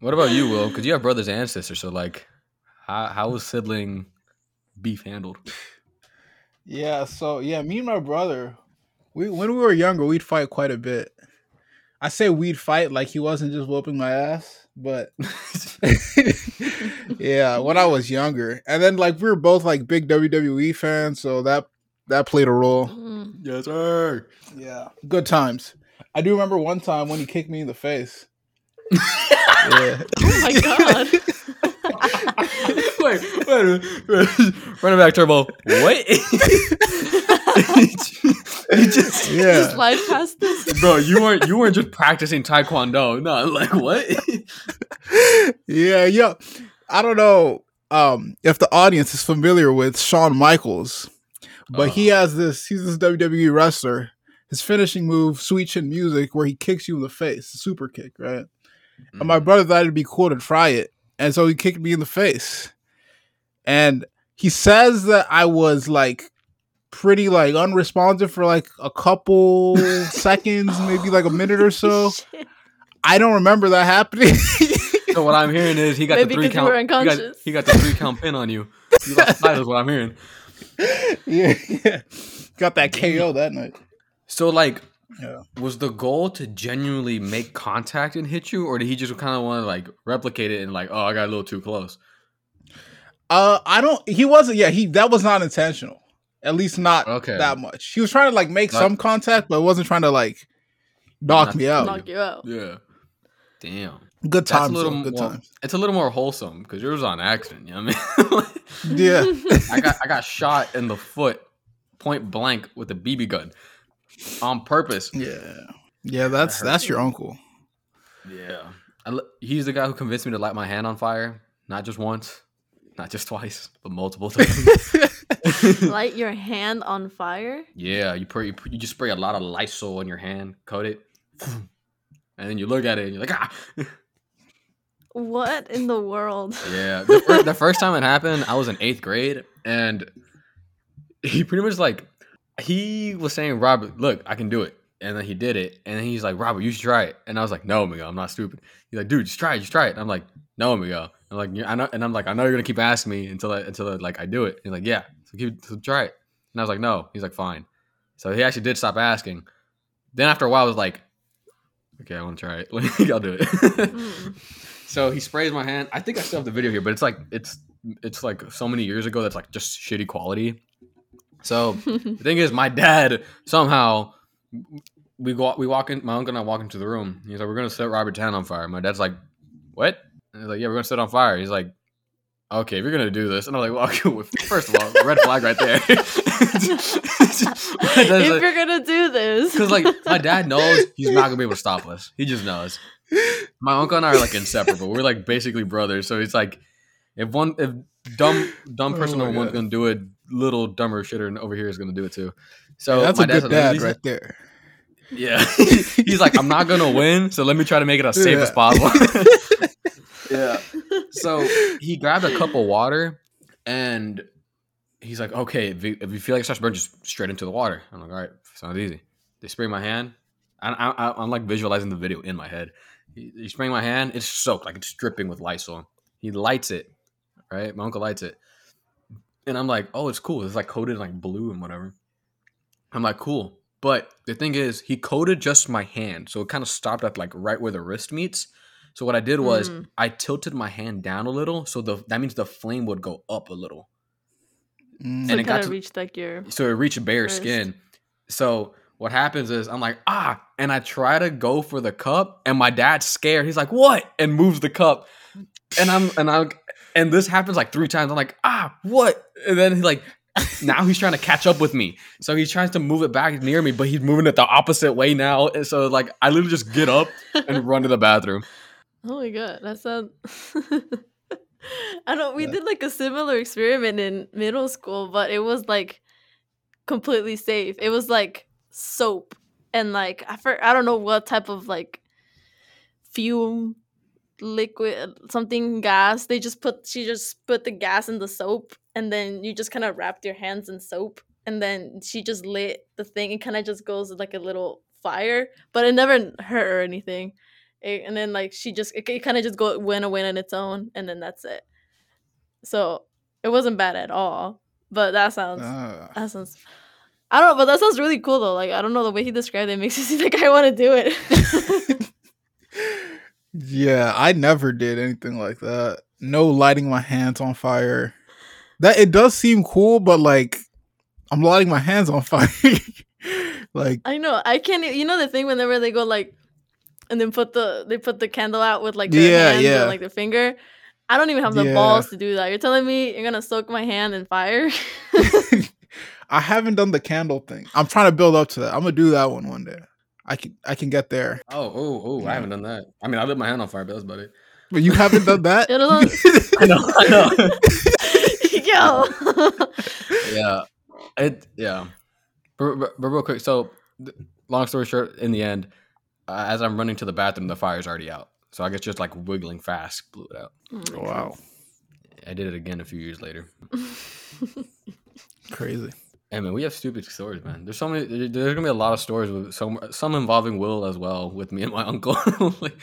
what about you, Will? Because you have brothers and sisters, so like, how how was sibling beef handled? Yeah, so yeah, me and my brother, we when we were younger, we'd fight quite a bit. I say we'd fight like he wasn't just whooping my ass, but yeah, when I was younger, and then like we were both like big WWE fans, so that that played a role. Mm. yes, sir. Yeah, good times. I do remember one time when he kicked me in the face. yeah. Oh my god. wait, wait, a minute. run back, Turbo. What? you just, Yeah. Just past this. bro, you weren't you weren't just practicing Taekwondo. No, like what? yeah, yeah. I don't know um, if the audience is familiar with Shawn Michaels, but he has this. He's this WWE wrestler. His finishing move, Sweet Chin Music, where he kicks you in the face, super kick, right? And my brother thought it'd be cool to try it, and so he kicked me in the face. And he says that I was like pretty like unresponsive for like a couple seconds, maybe like a minute or so. Shit. I don't remember that happening. So what I'm hearing is he got Maybe the three 'cause you count. were he, got, he got the three count pin on you. You lost the is what I'm hearing. yeah, yeah. Got that KO that night. So like, Yeah. was the goal to genuinely make contact and hit you, or did he just kind of want to like replicate it and like, oh, I got a little too close? Uh, I don't. He wasn't. Yeah, he that was not intentional. At least not Okay. that much. He was trying to like make Not- some contact, but wasn't trying to like knock Not- me out. Knock you out. Yeah. Damn. Good That's times. a little though, good more, times. It's a little more wholesome because yours was on accident. You know what I mean? Yeah. I got I got shot in the foot, point blank with a BB gun, on purpose. Yeah. Yeah. That's hurt that's your uncle. Yeah. I, he's the guy who convinced me to light my hand on fire, not just once. Not just twice, but multiple times. Light your hand on fire. yeah, you put, you put- you just spray a lot of Lysol on your hand, coat it, and then you look at it and you're like, ah. What in the world? Yeah, the, fir- the first time it happened, I was in eighth grade, and he pretty much like he was saying, "Robert, look, I can do it," and then he did it, and then he's like, "Robert, you should try it," and I was like, "No, Miguel, I'm not stupid." He's like, "Dude, just try it, just try it." And I'm like, "No, Miguel." Like, I know," and I'm like, "I know you're gonna keep asking me until I, until I, like I do it." He's like, "Yeah, so keep so try it," and I was like, "No." He's like, "Fine." So he actually did stop asking. Then after a while, I was like, "Okay, I want to try it. I'll do it." Mm. So he sprays my hand. I think I still have the video here, but it's like it's it's like so many years ago that's like just shitty quality. So the thing is, my dad somehow we go we walk in. My uncle and I walk into the room. He's like, "We're gonna set Robert Town on fire." My dad's like, "What?" And he's like, "Yeah, we're gonna set it on fire." He's like, "Okay, if you're gonna do this," and I'm like, "Well, first of all, red flag right there." if you're gonna do this, Because like my dad knows he's not gonna be able to stop us. He just knows. My uncle and I are like inseparable. We're like basically brothers. So it's like if one if dumb dumb Oh person my number one's gonna do it, little dumber shitter over here is gonna do it too. So That's my a dad's good like, dad he's- right there. Yeah, he's like, I'm not gonna win, so let me try to make it as safe as possible. Yeah. So he grabbed a cup of water and he's like, okay, if you, if you feel like it starts to burn, just straight into the water. I'm like, all right, sounds easy. They spray my hand. I, I'm like visualizing the video in my head. He, he spraying my hand. It's soaked, like it's dripping with Lysol. He lights it, right? My uncle lights it. And I'm like, oh, it's cool. It's like coated in like blue and whatever. I'm like, cool. But the thing is, he coated just my hand. So it kind of stopped at like right where the wrist meets. So what I did was Mm. I tilted my hand down a little. So the that means the flame would go up a little. Mm. so and it it got kind of to- reached like your. So it reached bare Wrist. skin. So what happens is I'm like, ah, and I try to go for the cup, and my dad's scared. He's like, what? And moves the cup. And I'm and I'm and this happens like three times. I'm like, ah, what? And then he like now he's trying to catch up with me. So he tries to move it back near me, but he's moving it the opposite way now. And so like I literally just get up and run to the bathroom. Oh my god, that sounds. I don't. We Yeah. did like a similar experiment in middle school, but it was like completely safe. It was like soap and like I for, I don't know what type of like fume liquid something gas they just put she just put the gas in the soap and then you just kind of wrapped your hands in soap and then she just lit the thing it kind of just goes like a little fire but it never hurt or anything it, and then like she just it, kind of just go went away on its own and then that's it so it wasn't bad at all but that sounds Ah. that sounds i don't know but that sounds really cool though like i don't know the way he described it makes it seem like i want to do it Yeah, I never did anything like that. No lighting my hands on fire. That it does seem cool, but like I'm lighting my hands on fire. like i know i can't you know the thing whenever they go like and then put the they put the candle out with like their Yeah, hands yeah. or like their finger i don't even have the Yeah. balls to do that you're telling me you're gonna soak my hand in fire I haven't done the candle thing. I'm trying to build up to that. I'm gonna do that one one day. I can I can get there. Oh, oh, oh, I haven't done that. I mean I lit my hand on fire, but that's about it. But you haven't done that? It was- I know, I know. yo yeah it yeah but, but, but real quick so long story short in the end uh, as i'm running to the bathroom the fire's already out. So i guess just like wiggling fast blew it out. Oh wow, i did it again a few years later. Crazy. hey man we have stupid stories man. There's so many there's gonna be a lot of stories with some some involving will as well with me and my uncle. Like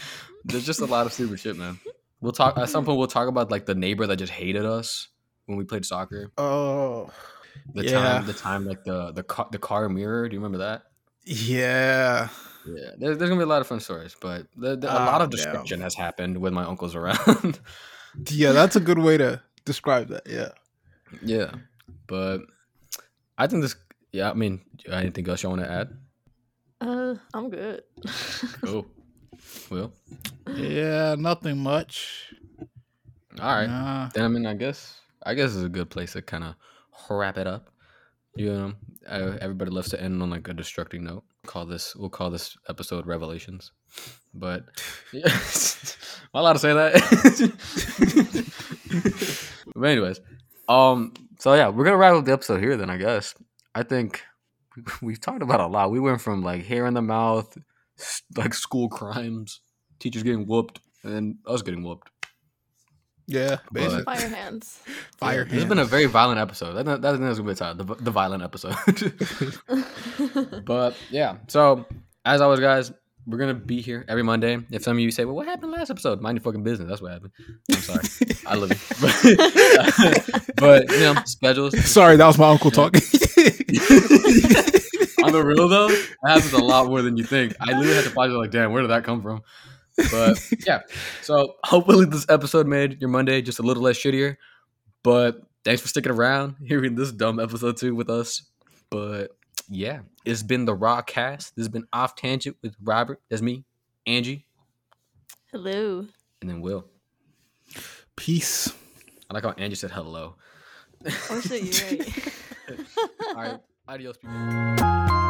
there's just a lot of stupid shit man. We'll talk at some point we'll talk about like the neighbor that just hated us when we played soccer. Oh, the Yeah. time the time like the the car, the car mirror. Do you remember that? Yeah. Yeah, there's, there's gonna be a lot of fun stories, but the, the, a Ah, lot of damn. destruction has happened with my uncles around. Yeah, that's a good way to describe that. Yeah. yeah, but I think this. Yeah, I mean, anything else you want to add? uh i'm good Cool. Well, Yeah, nothing much. all right. Nah. Then I mean, I guess I guess it's a good place to kind of wrap it up. You know, uh, everybody loves to end on like a destructing note. Call this we'll call this episode Revelations. But yeah, am I allowed to say that? But anyways, um, so yeah, we're gonna wrap up the episode here. Then I guess I think we- we've talked about a lot. We went from like hair in the mouth, like school crimes, teachers getting whooped, and then us getting whooped. Yeah, basically. Fire hands. Fire This has been a very violent episode. That, that, that's gonna be a time. The, the violent episode. but yeah, so as always, guys, we're gonna be here every Monday. If some of you say, "Well, what happened last episode?" Mind your fucking business. That's what happened. I'm sorry. I love you, but you know, schedules. Sorry, that was my uncle talking. On the real though, that happens a lot more than you think. I literally had to pause. Like, damn, where did that come from? But yeah, so hopefully this episode made your Monday just a little less shittier. But thanks for sticking around, hearing this dumb episode too with us. But yeah, it's been the Raw Cast. This has been Off Tangent with Robert. That's me, Angie, Hello. and then Will. Peace. I like how Angie said hello. Oh shit, you're right. All right, adios, people.